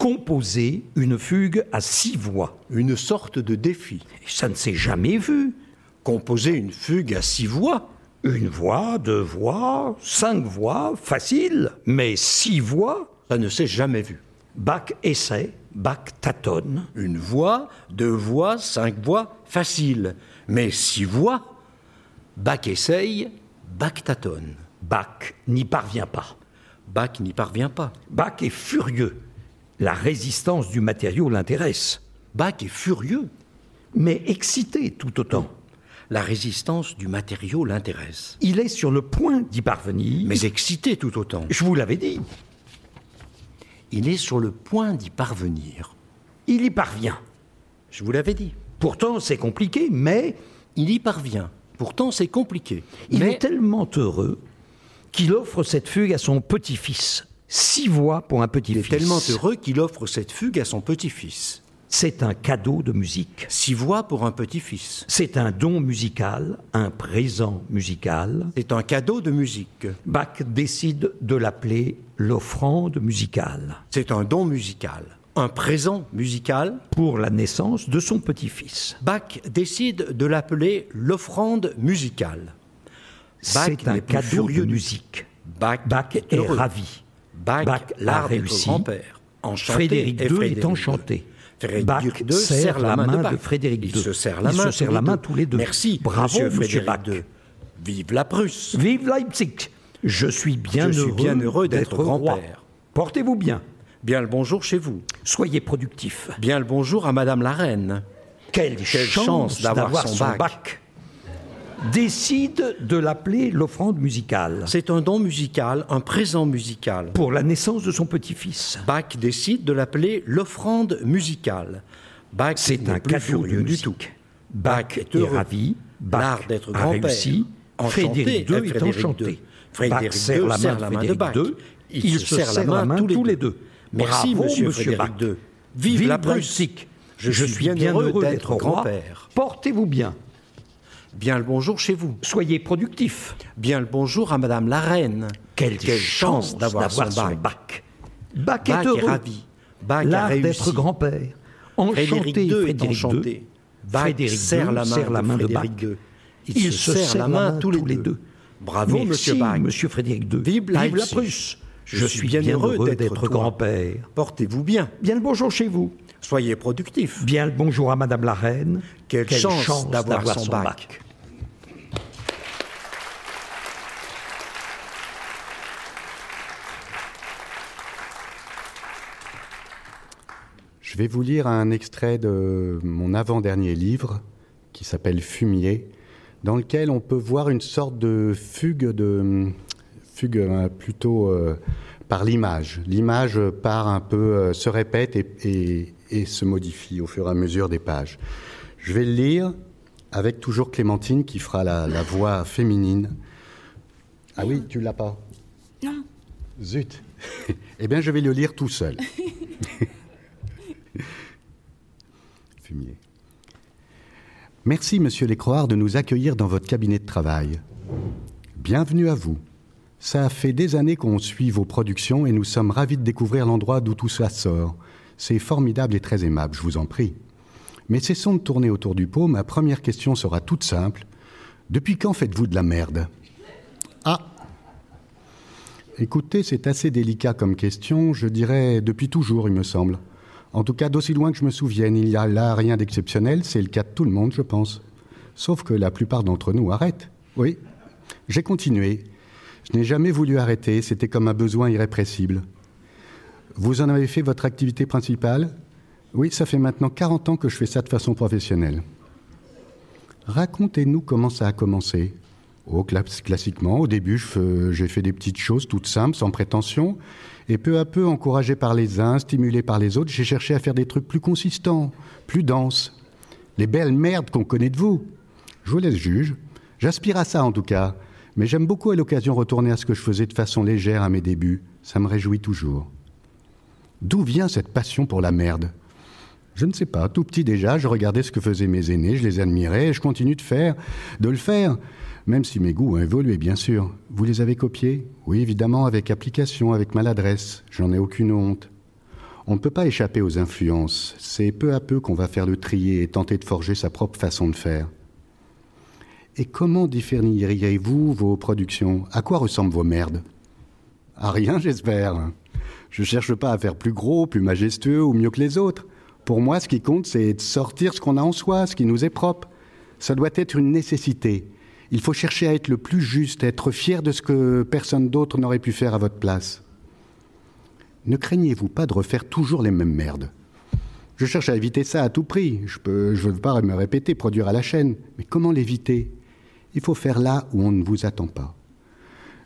Composer une fugue à six voix. une sorte de défi. Ça ne s'est jamais vu. Composer une fugue à six voix, Une voix, deux voix, cinq voix, facile, mais six voix, ça ne s'est jamais vu. Bach essaie, Bach tâtonne. Une voix, deux voix, cinq voix, facile. Mais six voix, Bach essaye, Bach tâtonne. Bach n'y parvient pas. Bach n'y parvient pas. Bach est furieux. La résistance du matériau l'intéresse, Bach est furieux. mais excité tout autant. La résistance du matériau l'intéresse. Il est sur le point d'y parvenir. Mais excité tout autant. je vous l'avais dit, Il est sur le point d'y parvenir. il y parvient. Je vous l'avais dit. Pourtant, c'est compliqué, mais Il y parvient. Pourtant, c'est compliqué. il Mais est tellement heureux qu'il offre cette fugue à son petit-fils. Six voix pour un il est petit-fils. tellement heureux qu'il offre cette fugue à son petit-fils. C'est un cadeau de musique. Six voix pour un petit-fils. C'est un don musical, un présent musical. C'est un cadeau de musique. Bach décide de l'appeler l'offrande musicale C'est un don musical. Un présent musical. pour la naissance de son petit-fils. Bach décide de l'appeler l'offrande musicale. C'est un cadeau de musique. Bach, Bach est est ravi. Bach, Bach l'art réussi. grand-père. Frédéric II Frédéric est enchanté. Frédéric Bach II serre la main de. Frédéric II. se serrent la Ils main, se serrent tous la les main deux. tous les deux. Merci, Bravo, monsieur monsieur Frédéric Bach. II. Vive la Prusse. Vive Leipzig Je suis bien Je suis heureux, bien heureux d'être grand-père. Portez-vous bien. Bien le bonjour chez vous. Soyez productif. Bien le bonjour à Madame la Reine. Quelle, Quelle chance, chance d'avoir d'avoir son son bac. Décide de l'appeler l'offrande musicale C'est un don musical, un présent musical. pour la naissance de son petit-fils. Bach décide de l'appeler l'offrande musicale. Bach C'est un cadeau furieux du tout. Bach est ravi. Bach d'être a grand-père. réussi. Frédéric II est Frédéric enchanté. II. Frédéric Bach serre II la serre main la de main de Bach. Ils se se serrent la main tous les deux. Merci, Bravo, monsieur Bach. II. Vive la Prusse. Leipzig. Je suis bien heureux d'être grand-père. Portez-vous bien. Bien le bonjour chez vous. Soyez productif. Bien le bonjour à Madame la Reine. Quelle, chance d'avoir son son bac. bac. Bach Bach est heureux. est ravi. Bach a L'art réussi. d'être grand-père. Enchanté, Frédéric II est Frédéric enchanté. II. Bach Frédéric serre la main, serre la de main de Frédéric. Ils se serrent la main tous les deux. Bravo, Merci, monsieur Bach. monsieur Frédéric II. Vive la. Prusse. Je, suis bien, heureux d'être grand-père. Portez-vous bien. Bien le bonjour chez vous. Soyez productif. Bien le bonjour à Madame la Reine. Quelle chance d'avoir son bac. bac. Je vais vous lire un extrait de mon avant-dernier livre qui s'appelle Fumier, dans lequel on peut voir une sorte de fugue de fugue euh, plutôt euh, par l'image. L'image part un peu, euh, se répète et, et- et se modifie au fur et à mesure des pages. Je vais le lire avec toujours Clémentine qui fera la, la voix féminine. Ah oui, tu l'as pas Non. Zut. eh bien, je vais le lire tout seul. Fumier. Merci, monsieur Lécroard, de nous accueillir dans votre cabinet de travail. Bienvenue à vous. Ça fait des années qu'on suit vos productions et nous sommes ravis de découvrir l'endroit d'où tout ça sort. C'est formidable et très aimable, je vous en prie. Mais cessons de tourner autour du pot. Ma première question sera toute simple. Depuis quand faites-vous de la merde? Ah Écoutez, c'est assez délicat comme question. Je dirais depuis toujours, il me semble. En tout cas, d'aussi loin que je me souvienne, il n'y a là rien d'exceptionnel. C'est le cas de tout le monde, je pense. Sauf que la plupart d'entre nous arrêtent. Oui. J'ai continué. Je n'ai jamais voulu arrêter. C'était comme un besoin irrépressible. Vous en avez fait votre activité principale? Oui, ça fait maintenant 40 ans que je fais ça de façon professionnelle. Racontez-nous comment ça a commencé. Oh, classiquement, au début, j'ai fait des petites choses toutes simples, sans prétention. Et peu à peu, encouragé par les uns, stimulé par les autres, j'ai cherché à faire des trucs plus consistants, plus denses. Les belles merdes qu'on connaît de vous. Je vous laisse juge. J'aspire à ça en tout cas. Mais j'aime beaucoup à l'occasion retourner à ce que je faisais de façon légère à mes débuts. Ça me réjouit toujours. D'où vient cette passion pour la merde? Je ne sais pas. Tout petit déjà, je regardais ce que faisaient mes aînés, je les admirais et je continue de faire, de le faire. Même si mes goûts ont évolué, bien sûr. Vous les avez copiés? Oui, évidemment, avec application, avec maladresse. J'en ai aucune honte. On ne peut pas échapper aux influences. C'est peu à peu qu'on va faire le trier et tenter de forger sa propre façon de faire. Et comment différeriez-vous vos productions? À quoi ressemblent vos merdes? À rien, j'espère. Je ne cherche pas à faire plus gros, plus majestueux ou mieux que les autres. Pour moi, ce qui compte, c'est de sortir ce qu'on a en soi, ce qui nous est propre. Ça doit être une nécessité. Il faut chercher à être le plus juste, être fier de ce que personne d'autre n'aurait pu faire à votre place. Ne craignez-vous pas de refaire toujours les mêmes merdes? Je cherche à éviter ça à tout prix. Je ne veux pas me répéter, produire à la chaîne. Mais comment l'éviter? Il faut faire là où on ne vous attend pas.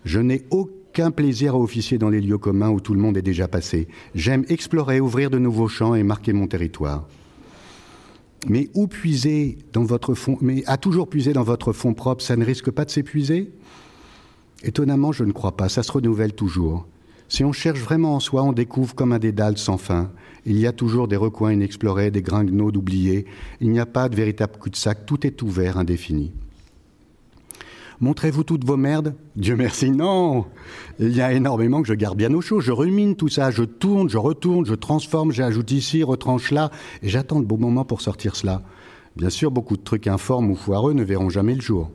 Je n'ai aucun plaisir à officier dans les lieux communs où tout le monde est déjà passé. J'aime explorer, ouvrir de nouveaux champs et marquer mon territoire. Mais où puiser dans votre fond Mais à toujours puiser dans votre fond propre, ça ne risque pas de s'épuiser? Étonnamment, je ne crois pas. Ça se renouvelle toujours. Si on cherche vraiment en soi, on découvre comme un dédale sans fin. Il y a toujours des recoins inexplorés, des gringnots d'oubliés. Il n'y a pas de véritable cul-de-sac. Tout est ouvert, indéfini. Montrez-vous toutes vos merdes? Dieu merci, non Il y a énormément que je garde bien au chaud. Je rumine tout ça, je tourne, je retourne, je transforme, j'ajoute ici, retranche là, et j'attends le bon moment pour sortir cela. Bien sûr, beaucoup de trucs informes ou foireux ne verront jamais le jour.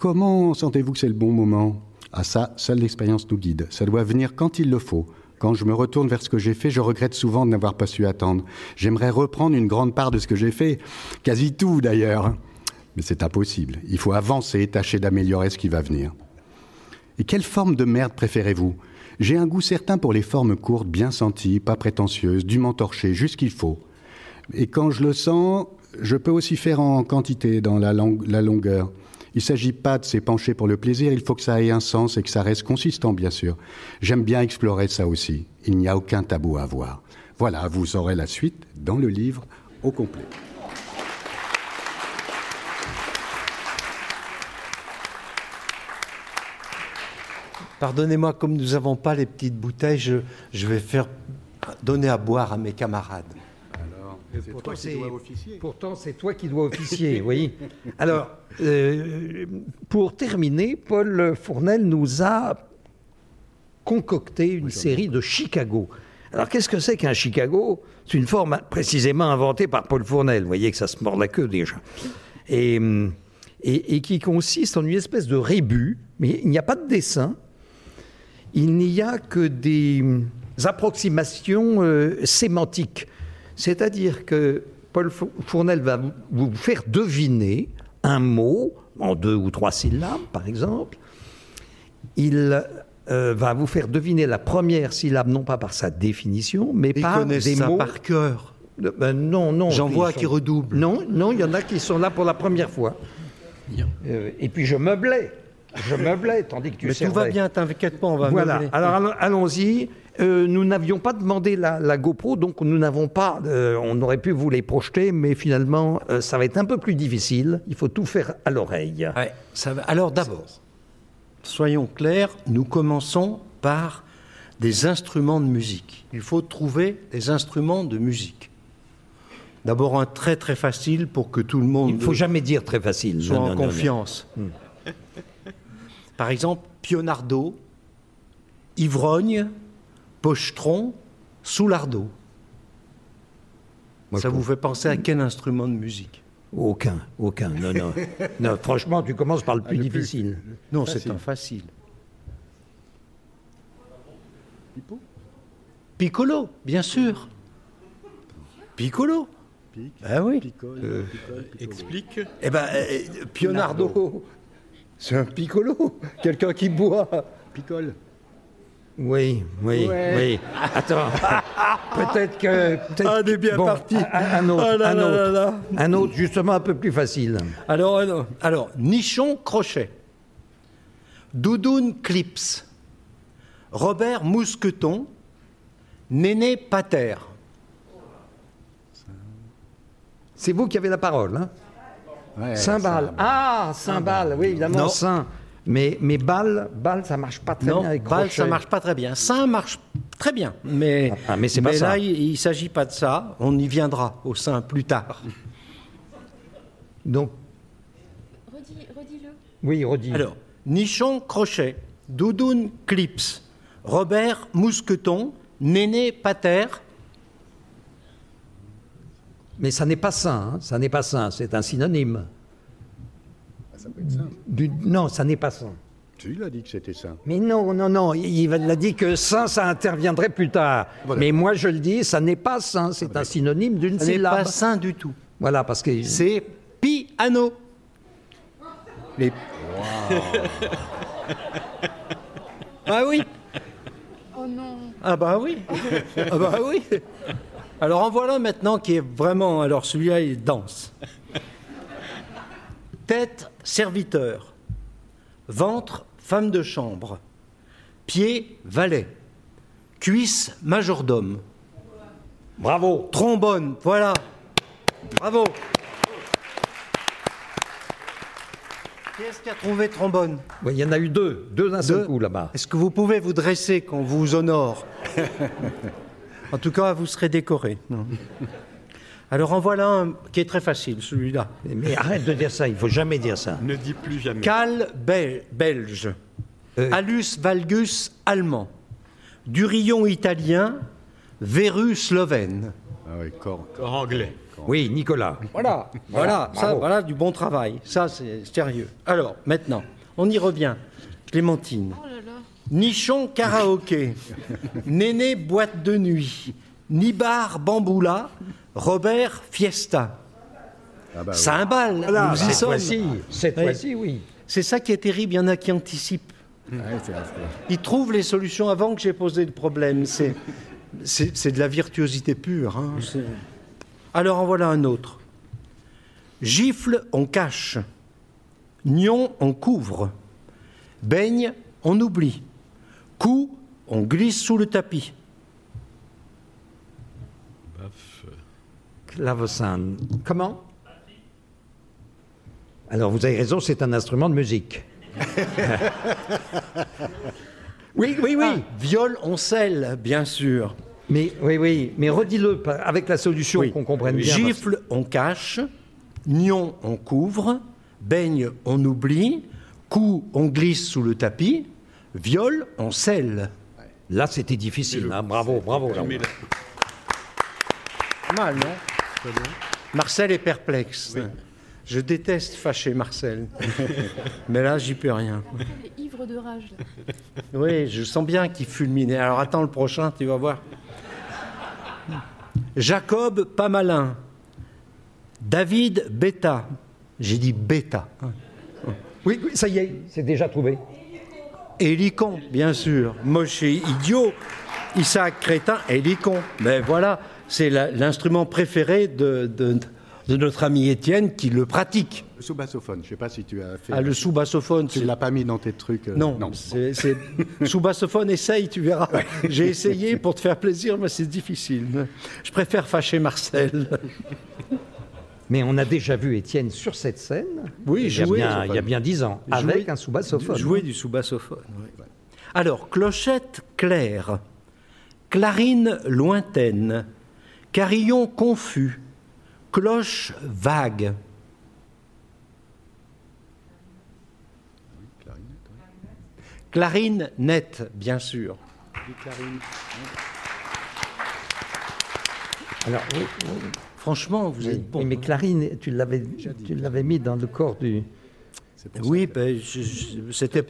Comment sentez-vous que c'est le bon moment? Ah ça, seule l'expérience nous guide. Ça doit venir quand il le faut. Quand je me retourne vers ce que j'ai fait, je regrette souvent de n'avoir pas su attendre. J'aimerais reprendre une grande part de ce que j'ai fait, quasi tout d'ailleurs. Mais c'est impossible. Il faut avancer tâcher d'améliorer ce qui va venir. Et quelle forme de merde préférez-vous? J'ai un goût certain pour les formes courtes, bien senties, pas prétentieuses, dûment torchées, juste qu'il faut. Et quand je le sens, je peux aussi faire en quantité dans la, la longueur. Il ne s'agit pas de s'épancher pour le plaisir, il faut que ça ait un sens et que ça reste consistant, bien sûr. J'aime bien explorer ça aussi. Il n'y a aucun tabou à avoir. Voilà, vous aurez la suite dans le livre au complet. Pardonnez-moi, comme nous n'avons pas les petites bouteilles, je, vais faire donner à boire à mes camarades. Alors, pourtant, c'est toi, pourtant, c'est toi qui dois officier, oui. Alors, euh, pour terminer, Paul Fournel nous a concocté une série de Chicago. Alors, qu'est-ce que c'est qu'un Chicago? C'est une forme précisément inventée par Paul Fournel. Vous voyez que ça se mord la queue déjà. Et, et, et qui consiste en une espèce de rébut, mais il n'y a pas de dessin il n'y a que des approximations euh, sémantiques. C'est-à-dire que Paul Fournel va vous faire deviner un mot en deux ou trois syllabes, par exemple. Il euh, va vous faire deviner la première syllabe, non pas par sa définition, mais par des ça mots. par cœur. Ben non, non. J'en vois qui redoublent. Non, non, il y en a qui sont là pour la première fois. Euh, et puis je meublais. Je meublais, tandis que tu Mais tout va bien, t'inquiète pas, on va Voilà, alors allons-y. Euh, nous n'avions pas demandé la, GoPro, donc nous n'avons pas. Euh, on aurait pu vous les projeter, mais finalement, euh, ça va être un peu plus difficile. Il faut tout faire à l'oreille. Ouais, ça va. Alors d'abord, soyons clairs, nous commençons par des instruments de musique. Il faut trouver des instruments de musique. D'abord un très très facile pour que tout le monde. Il ne faut jamais dire très facile. Soit en confiance. Hmm. Par exemple, Pionardo, Ivrogne, Pochetron, Soulardo. Ça vous fait penser à quel instrument de musique? Aucun, aucun. Non, non. non. Franchement, tu commences par le plus ah, difficile. Non, c'est un facile. Piccolo, bien sûr. Piccolo. ah oui. Euh, explique. Eh ben, euh, Pionardo. C'est un piccolo, quelqu'un qui boit. Picole. Oui, oui, oui. Attends. peut-être que. peut-être- Ah, on est bien bon, parti. Un, autre, Ah là un là autre. là. Un autre, justement, un peu plus facile. Alors, alors, alors, Nichon Crochet, Doudoune Clips, Robert Mousqueton, Néné Pater. C'est vous qui avez la parole, hein? Ouais, Cymbale. ça- Ah, cymbale, oui, évidemment, Non. Saint. Mais, mais balle, balle, ça marche pas très Non, bien avec balle, crochet. ça marche pas très bien. Saint marche très bien, mais, Ah, mais c'est pas ça. là, il ne s'agit pas de ça. On y viendra au sein plus tard. Donc, Redis, redis-le. oui, redis. Alors, Nichon Crochet, Doudoune Clips, Robert Mousqueton, Néné Pater. Mais ça n'est pas sain, hein, ça n'est pas sain, c'est un synonyme. Ça peut être ça. Du- Non, ça n'est pas sain. Tu l'as dit que c'était ça. Mais non, non, non, il il a dit que sain, ça interviendrait plus tard. Voilà. Mais moi, je le dis, ça n'est pas sain, c'est un synonyme d'une Ce n'est syllabe. pas sain du tout. Voilà, parce que... C'est piano. Les... ah oui. Oh non. Ah bah oui. Ah bah oui. Alors en voilà maintenant qui est vraiment. Alors celui-là il danse. Tête serviteur, ventre femme de chambre, pied valet, cuisse majordome, Bravo trombone. Voilà. Bravo. Qui est-ce qui a trouvé trombone? Oui, Il y en a eu deux, deux d'un seul coup là-bas. Est-ce que vous pouvez vous dresser quand vous honore? En tout cas, vous serez décoré. Alors en voilà un qui est très facile, celui-là. Mais arrête de dire ça, il faut jamais dire ça. Ne dis plus jamais. Cal bel- belge, Euh. Alus valgus allemand, Durillon italien, Verru slovène. Ah oui, corps. Corps anglais. Oui, Nicolas. Voilà, voilà, ça, voilà du bon travail. Ça, c'est sérieux. Alors, maintenant, on y revient. Clémentine. Oh là là. Nichon karaoké, Néné boîte de nuit, Nibar bamboula, Robert fiesta. Ah bah oui. Cymbale, Voilà, nous y cette sommes. cette fois-ci, oui. C'est ça qui est terrible, il y en a qui anticipent. Ouais. Ils trouvent les solutions avant que j'ai posé le problème. C'est, de la virtuosité pure. hein. Alors en voilà un autre. Gifle, on cache. Nion, on couvre. Baigne, on oublie. Coup, on glisse sous le tapis. Clavecin. Comment? Alors, vous avez raison, c'est un instrument de musique. oui, oui, oui. Ah, viol, on scelle, bien sûr. Mais oui, oui, mais redis-le avec la solution Oui. qu'on comprenne bien. Gifle, on cache. Nion, on couvre. Baigne, on oublie. Coup, on glisse sous le tapis. Viol, on scelle. Là, c'était difficile. hein. Bravo, bravo. Pas mal, non Marcel est perplexe. Je déteste fâcher Marcel. Mais là, j'y peux rien. Il est ivre de rage. là. Oui, je sens bien qu'il fulmine. Alors attends le prochain, tu vas voir. Jacob, pas malin. David, bêta. J'ai dit bêta. Oui, oui, ça y est, c'est déjà trouvé. Hélicon, bien sûr. Moshe, idiot. Isaac, crétin, hélicon. Mais voilà, c'est l'instrument préféré de, de- de notre ami Étienne qui le pratique. Le sous-bassophone, je ne sais pas si tu as fait. Ah, le sous-bassophone, Tu ne l'as pas mis dans tes trucs euh, Non, c'est c'est- sous-bassophone, essaye, tu verras. J'ai essayé pour te faire plaisir, mais c'est difficile. Je préfère fâcher Marcel. Mais on a déjà vu Étienne sur cette scène. Oui, il y a bien, il y a bien dix ans, Jouer- avec un sous-bassophone. Jouer du sous-bassophone. oui. Alors, clochette claire, clarine lointaine, carillon confus, cloche vague. Clarine nette, bien sûr. Alors, oui, oui, Franchement, vous êtes bon. mais Clarine, tu l'avais, tu l'avais mis dans le corps du. Oui, ben, je- je- c'était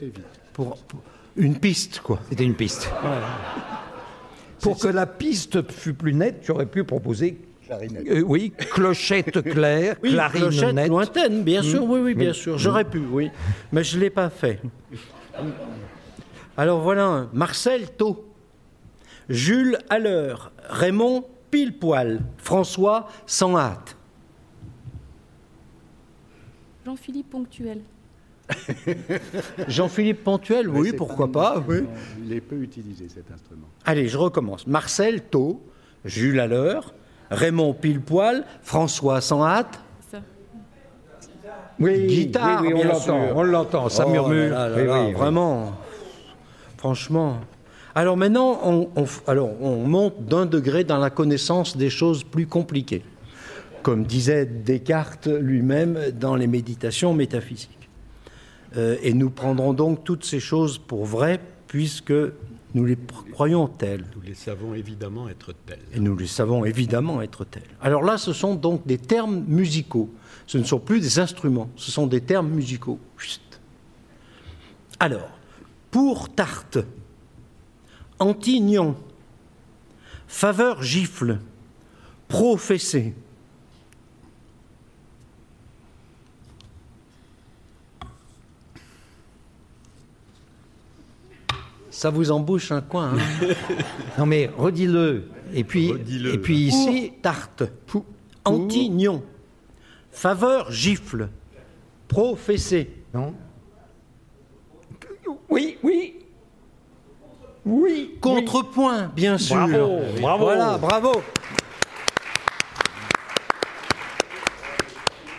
pour, pour une piste, quoi. C'était une piste. Pour que la piste fût plus nette, tu aurais pu proposer. Clarinette. euh, oui, clochette claire, Oui, clarine clochette nette. lointaine, bien sûr, oui, oui, bien sûr. J'aurais pu, oui. Mais je ne l'ai pas fait. Alors voilà un Marcel Tau, Jules à l'heure, Raymond pile poil, François sans hâte. Jean-Philippe Ponctuel. Jean-Philippe Pontuel, oui, pourquoi pas- pas. oui. Il est peu utilisé cet instrument. Allez, je recommence. Marcel Tau, Jules à l'heure, Raymond pile poil, François sans hâte. Oui, Guitare, oui, oui, on bien l'entend, sûr. on l'entend, ça Oh murmure. là là Oui, là, oui, oui. vraiment. Franchement. Alors maintenant, on, on f- alors, on monte d'un degré dans la connaissance des choses plus compliquées, comme disait Descartes lui-même dans les méditations métaphysiques. Euh, et nous prendrons donc toutes ces choses pour vraies, puisque nous les croyons telles. Nous les savons évidemment être tels. Et nous les savons évidemment être tels. Alors là, ce sont donc des termes musicaux. Ce ne sont plus des instruments, ce sont des termes musicaux. Chut. Alors, pour tarte, antignon, faveur gifle, professé. Ça vous embouche un coin, hein Non mais redis-le. Et puis, Redis-le. et puis ici, Pour tarte, antignon, faveur gifle, professé. non Oui, oui. Oui. Contrepoint, bien sûr. Bravo, bravo. Voilà, bravo.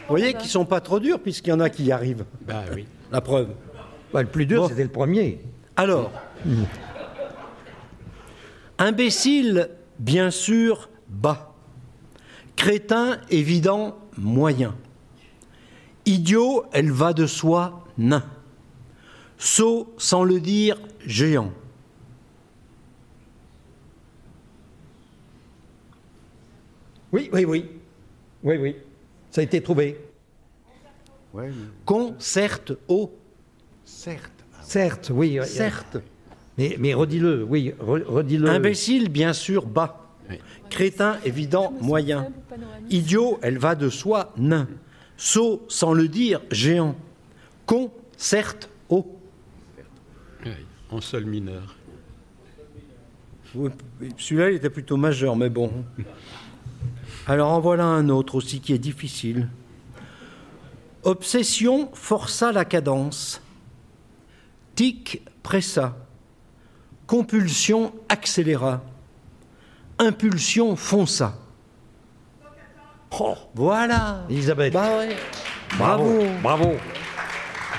Vous voyez qu'ils sont pas trop durs puisqu'il y en a qui y arrivent. Bah oui. La preuve. Bah, le plus dur, Bon. c'était le premier. Alors, imbécile, bien sûr, bas. Crétin, évident, moyen. Idiot, elle va de soi, nain. Sot, sans le dire, géant. Oui, oui, oui. Oui, oui. Ça a été trouvé. Ouais, mais Concerte au, certes. Certes, oui. certes. Mais, mais redis-le, oui, re- redis-le. Imbécile, bien sûr, bas. Oui. Crétin, évident, moyen. Idiot, elle va de soi, nain. Sot, sans le dire, géant. Con, certes, haut. oui. En sol mineur. Oui, Celui-là, il était plutôt majeur, mais bon. Alors en voilà un autre aussi qui est difficile. Obsession força la cadence. Tic pressa. Compulsion accéléra. Impulsion fonça. Oh, voilà. Elisabeth. Bah ouais. Bravo. Bravo.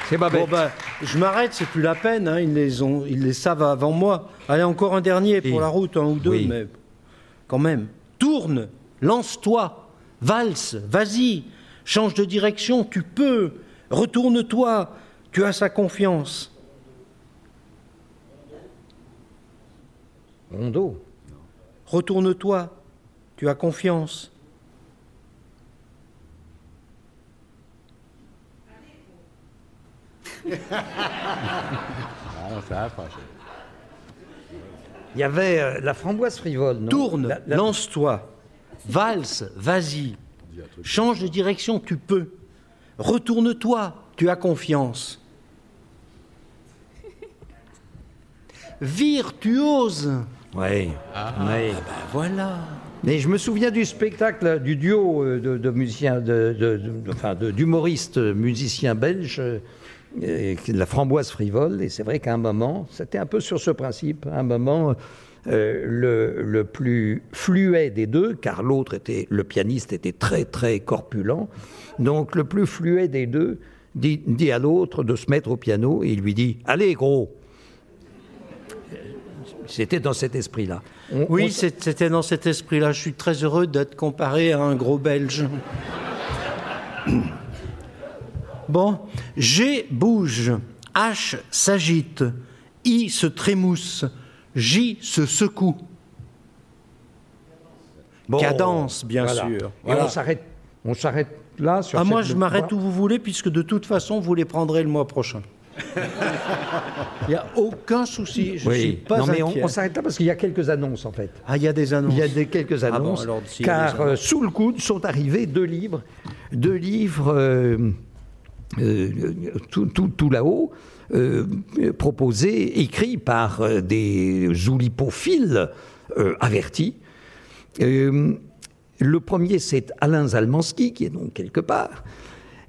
C'est pas bête. Bon ben, je m'arrête, c'est plus la peine. hein, Ils les ont, ils les savent avant moi. Allez, encore un dernier pour Oui. la route, un ou deux, Oui. mais quand même. Tourne, lance-toi, valse, vas-y, change de direction, tu peux. Retourne-toi, tu as sa confiance. Rondeau. Retourne-toi, tu as confiance. Ah. Il y avait euh, la framboise frivole, non? Tourne, La- la- lance-toi, valse, vas-y, change de direction, tu peux. Retourne-toi, tu as confiance. Virtuose. Ouais. ouais. Ben voilà. Mais je me souviens du spectacle du duo euh, de, de musiciens, de, de- de- enfin, de- d'humoristes musiciens belges, euh, la framboise frivole. Et c'est vrai qu'à un moment, c'était un peu sur ce principe. À un moment, euh, le, le plus fluet des deux, car l'autre était, le pianiste était très très corpulent. Donc le plus fluet des deux dit, dit à l'autre de se mettre au piano et il lui dit Allez, gros C'était dans cet esprit-là. Oui, c'était dans cet esprit-là. Je suis très heureux d'être comparé à un gros Belge. Bon, G bouge, H s'agite, I se trémousse, J se secoue. Bon, Cadence, bien voilà. sûr. Et on s'arrête, on s'arrête là sur. Ah, moi, je m'arrête où vous voulez, puisque de toute façon, vous les prendrez le mois prochain. Il n'y a aucun souci. Je Oui. suis pas non, mais on, inquiet. on s'arrête là parce qu'il y a quelques annonces en fait. Ah, il y a des annonces. Il y a des, quelques Ah bon, annonces. alors, des car euh, sous le coude sont arrivés deux livres, deux livres euh, euh, tout, tout- tout là-haut. Euh, proposés, écrits par euh, des zoulipophiles euh, avertis. Le premier, c'est Alain Zalmanski, qui est donc quelque part,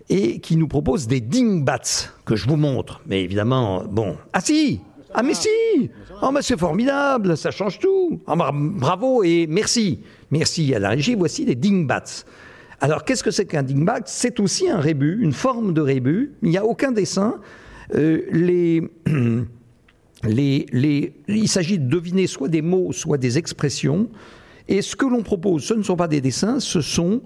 et qui nous propose des dingbats, que je vous montre. Mais évidemment, bon. Ah si Ah mais si Oh mais c'est formidable, ça change tout. Ah, bra- bravo et merci. Merci à la régie, voici des dingbats. Alors qu'est-ce que c'est qu'un dingbat? C'est aussi un rébut, une forme de rébut. Il n'y a aucun dessin. Euh, il s'agit de deviner soit des mots, soit des expressions. Et ce que l'on propose, ce ne sont pas des dessins, ce sont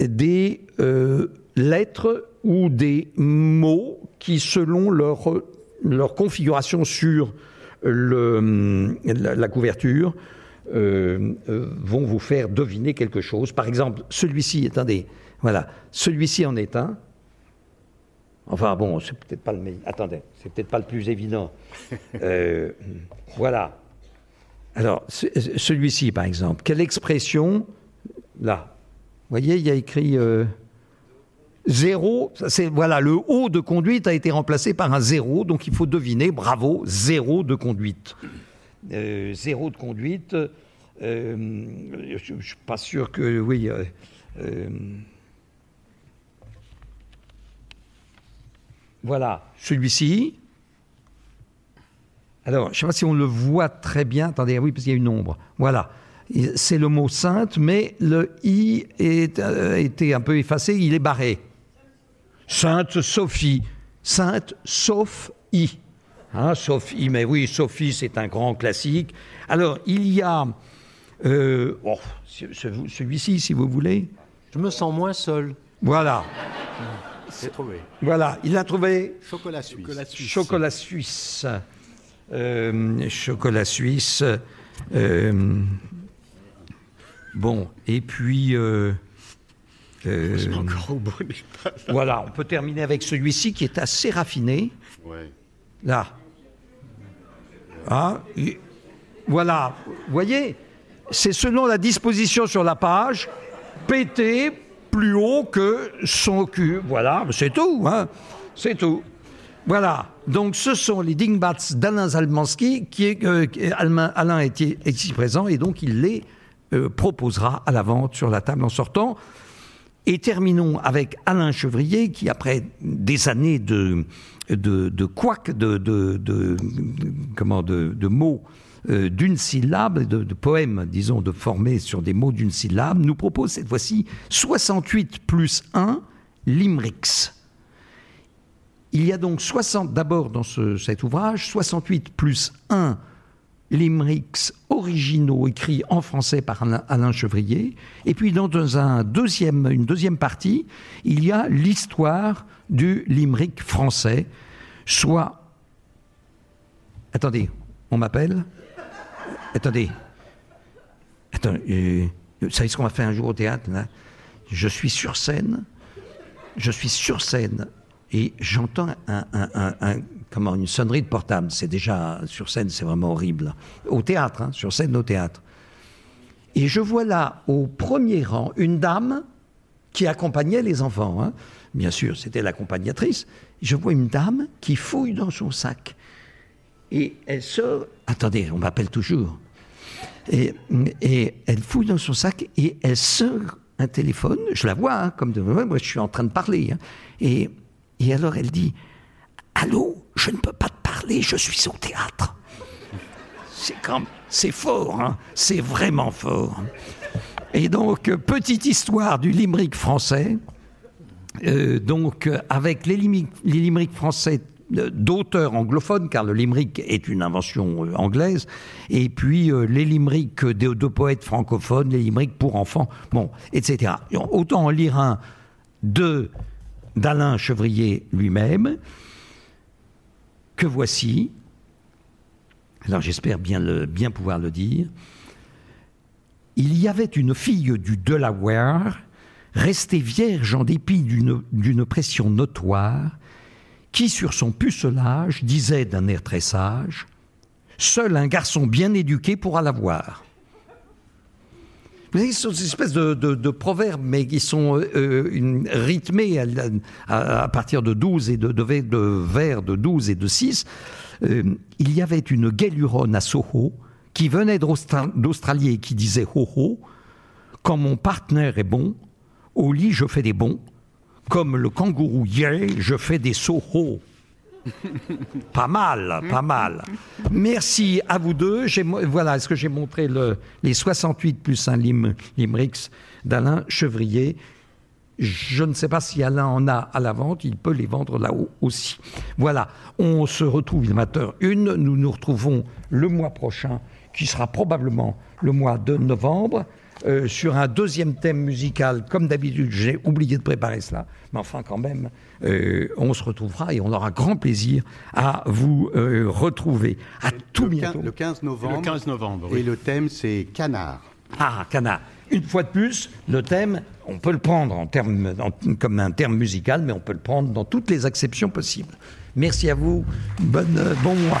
des euh, lettres ou des mots qui, selon leur, leur configuration sur la, couverture, euh, vont vous faire deviner quelque chose. Par exemple, celui-ci est un des. Voilà, celui-ci en est un. Enfin bon, c'est peut-être pas le meilleur. Attendez, c'est peut-être pas le plus évident. Euh, voilà. Alors, ce- celui-ci, par exemple, quelle expression Là. Vous voyez, il y a écrit euh, zéro. C'est, voilà, le haut de conduite a été remplacé par un zéro, donc il faut deviner, bravo, zéro de conduite. Euh, zéro de conduite. je ne suis pas sûr que, oui. euh, euh, voilà, celui-ci. Alors, je ne sais pas si on le voit très bien. Attendez, oui, parce qu'il y a une ombre. Voilà. C'est le mot sainte, mais le i est, euh, a été un peu effacé, il est barré. Sainte Sophie. Sainte sauf i. Hein, i, mais oui, Sophie, c'est un grand classique. Alors, il y a. euh, oh, ce- ce- celui-ci, si vous voulez. Je me sens moins seul. Voilà. J'ai trouvé. Voilà, il a trouvé Chocolat suisse. Chocolat suisse. Euh, chocolat suisse. euh, bon, et puis. euh, euh, Encore au bout des pages. voilà, on peut terminer avec celui-ci qui est assez raffiné. Ouais. Là. Ah, et- voilà. Vous voyez, c'est selon la disposition sur la page, pété plus haut que son cul. Voilà, c'est tout. Hein. C'est tout. Voilà. Donc, ce sont les dingbats d'Alain est, euh, qui est- Alain, est, ici présent, et donc il les euh, proposera à la vente sur la table en sortant. Et terminons avec Alain Chevrier, qui, après des années de, de, de comment, de mots euh, d'une syllabe, de, de poèmes, disons, de formés sur des mots d'une syllabe, nous propose cette fois-ci 68 plus 1 limericks. Il y a donc 60, d'abord dans ce- cet ouvrage, 68 plus 1 limericks originaux écrits en français par Alain, Chevrier. Et puis dans un deuxième, une deuxième partie, il y a l'histoire du limerick français, soit... Attendez, on m'appelle? Attendez. Euh, vous savez ce qu'on va faire un jour au théâtre Je suis sur scène, je suis sur scène et j'entends un, une sonnerie de portable. C'est déjà sur scène, c'est vraiment horrible. Au théâtre, hein, sur scène au théâtre. Et je vois là, au premier rang, une dame qui accompagnait les enfants. hein. Bien sûr, c'était l'accompagnatrice. Je vois une dame qui fouille dans son sac. Et elle sort. Attendez, on m'appelle toujours. Et, elle fouille dans son sac et elle sort un téléphone. Je la vois, hein, comme de moi, je suis en train de parler. hein. Et, alors elle dit Allô, je ne peux pas te parler, je suis au théâtre. C'est fort, hein, c'est vraiment fort. Et donc, petite histoire du limerick français. Euh, donc, avec les, limi- les limericks français d'auteurs anglophones, car le limerick est une invention euh, anglaise, et puis euh, les limericks de, poètes francophones, les limericks pour enfants, bon, etc. Autant en lire un d'Alain Chevrier lui-même, que voici. Alors j'espère bien, bien pouvoir le dire. Il y avait une fille du Delaware, restée vierge en dépit d'une pression notoire, qui sur son pucelage disait d'un air très sage Seul un garçon bien éduqué pourra la voir. Vous savez, ce sont des espèces de, proverbes, mais qui sont euh, rythmés à, partir de 12 et de, de, vers de 12 et de 6. il y avait une guéluronne à Soho qui venait d'Australie et qui disait ho ho, quand mon partenaire est bon, au lit je fais des bons, comme le kangourou yeah, je fais des soho. pas mal, pas mal. Merci à vous deux. Voilà, est-ce que j'ai montré le, les 68 plus un lim, limericks d'Alain Chevrier? Je ne sais pas si Alain en a à la vente, il peut les vendre là-haut aussi. Voilà, on se retrouve amateur 1, nous nous retrouvons le mois prochain, qui sera probablement le mois de novembre. Euh, sur un deuxième thème musical. Comme d'habitude, j'ai oublié de préparer cela, mais enfin quand même, euh, on se retrouvera et on aura grand plaisir à vous euh, retrouver. À tout le bientôt. le 15 novembre. Le 15 novembre. Et le thème, c'est canard. Ah, canard. Une fois de plus, le thème, on peut le prendre en termes, comme un terme musical, mais on peut le prendre dans toutes les acceptions possibles. Merci à vous. Bonne, bon mois.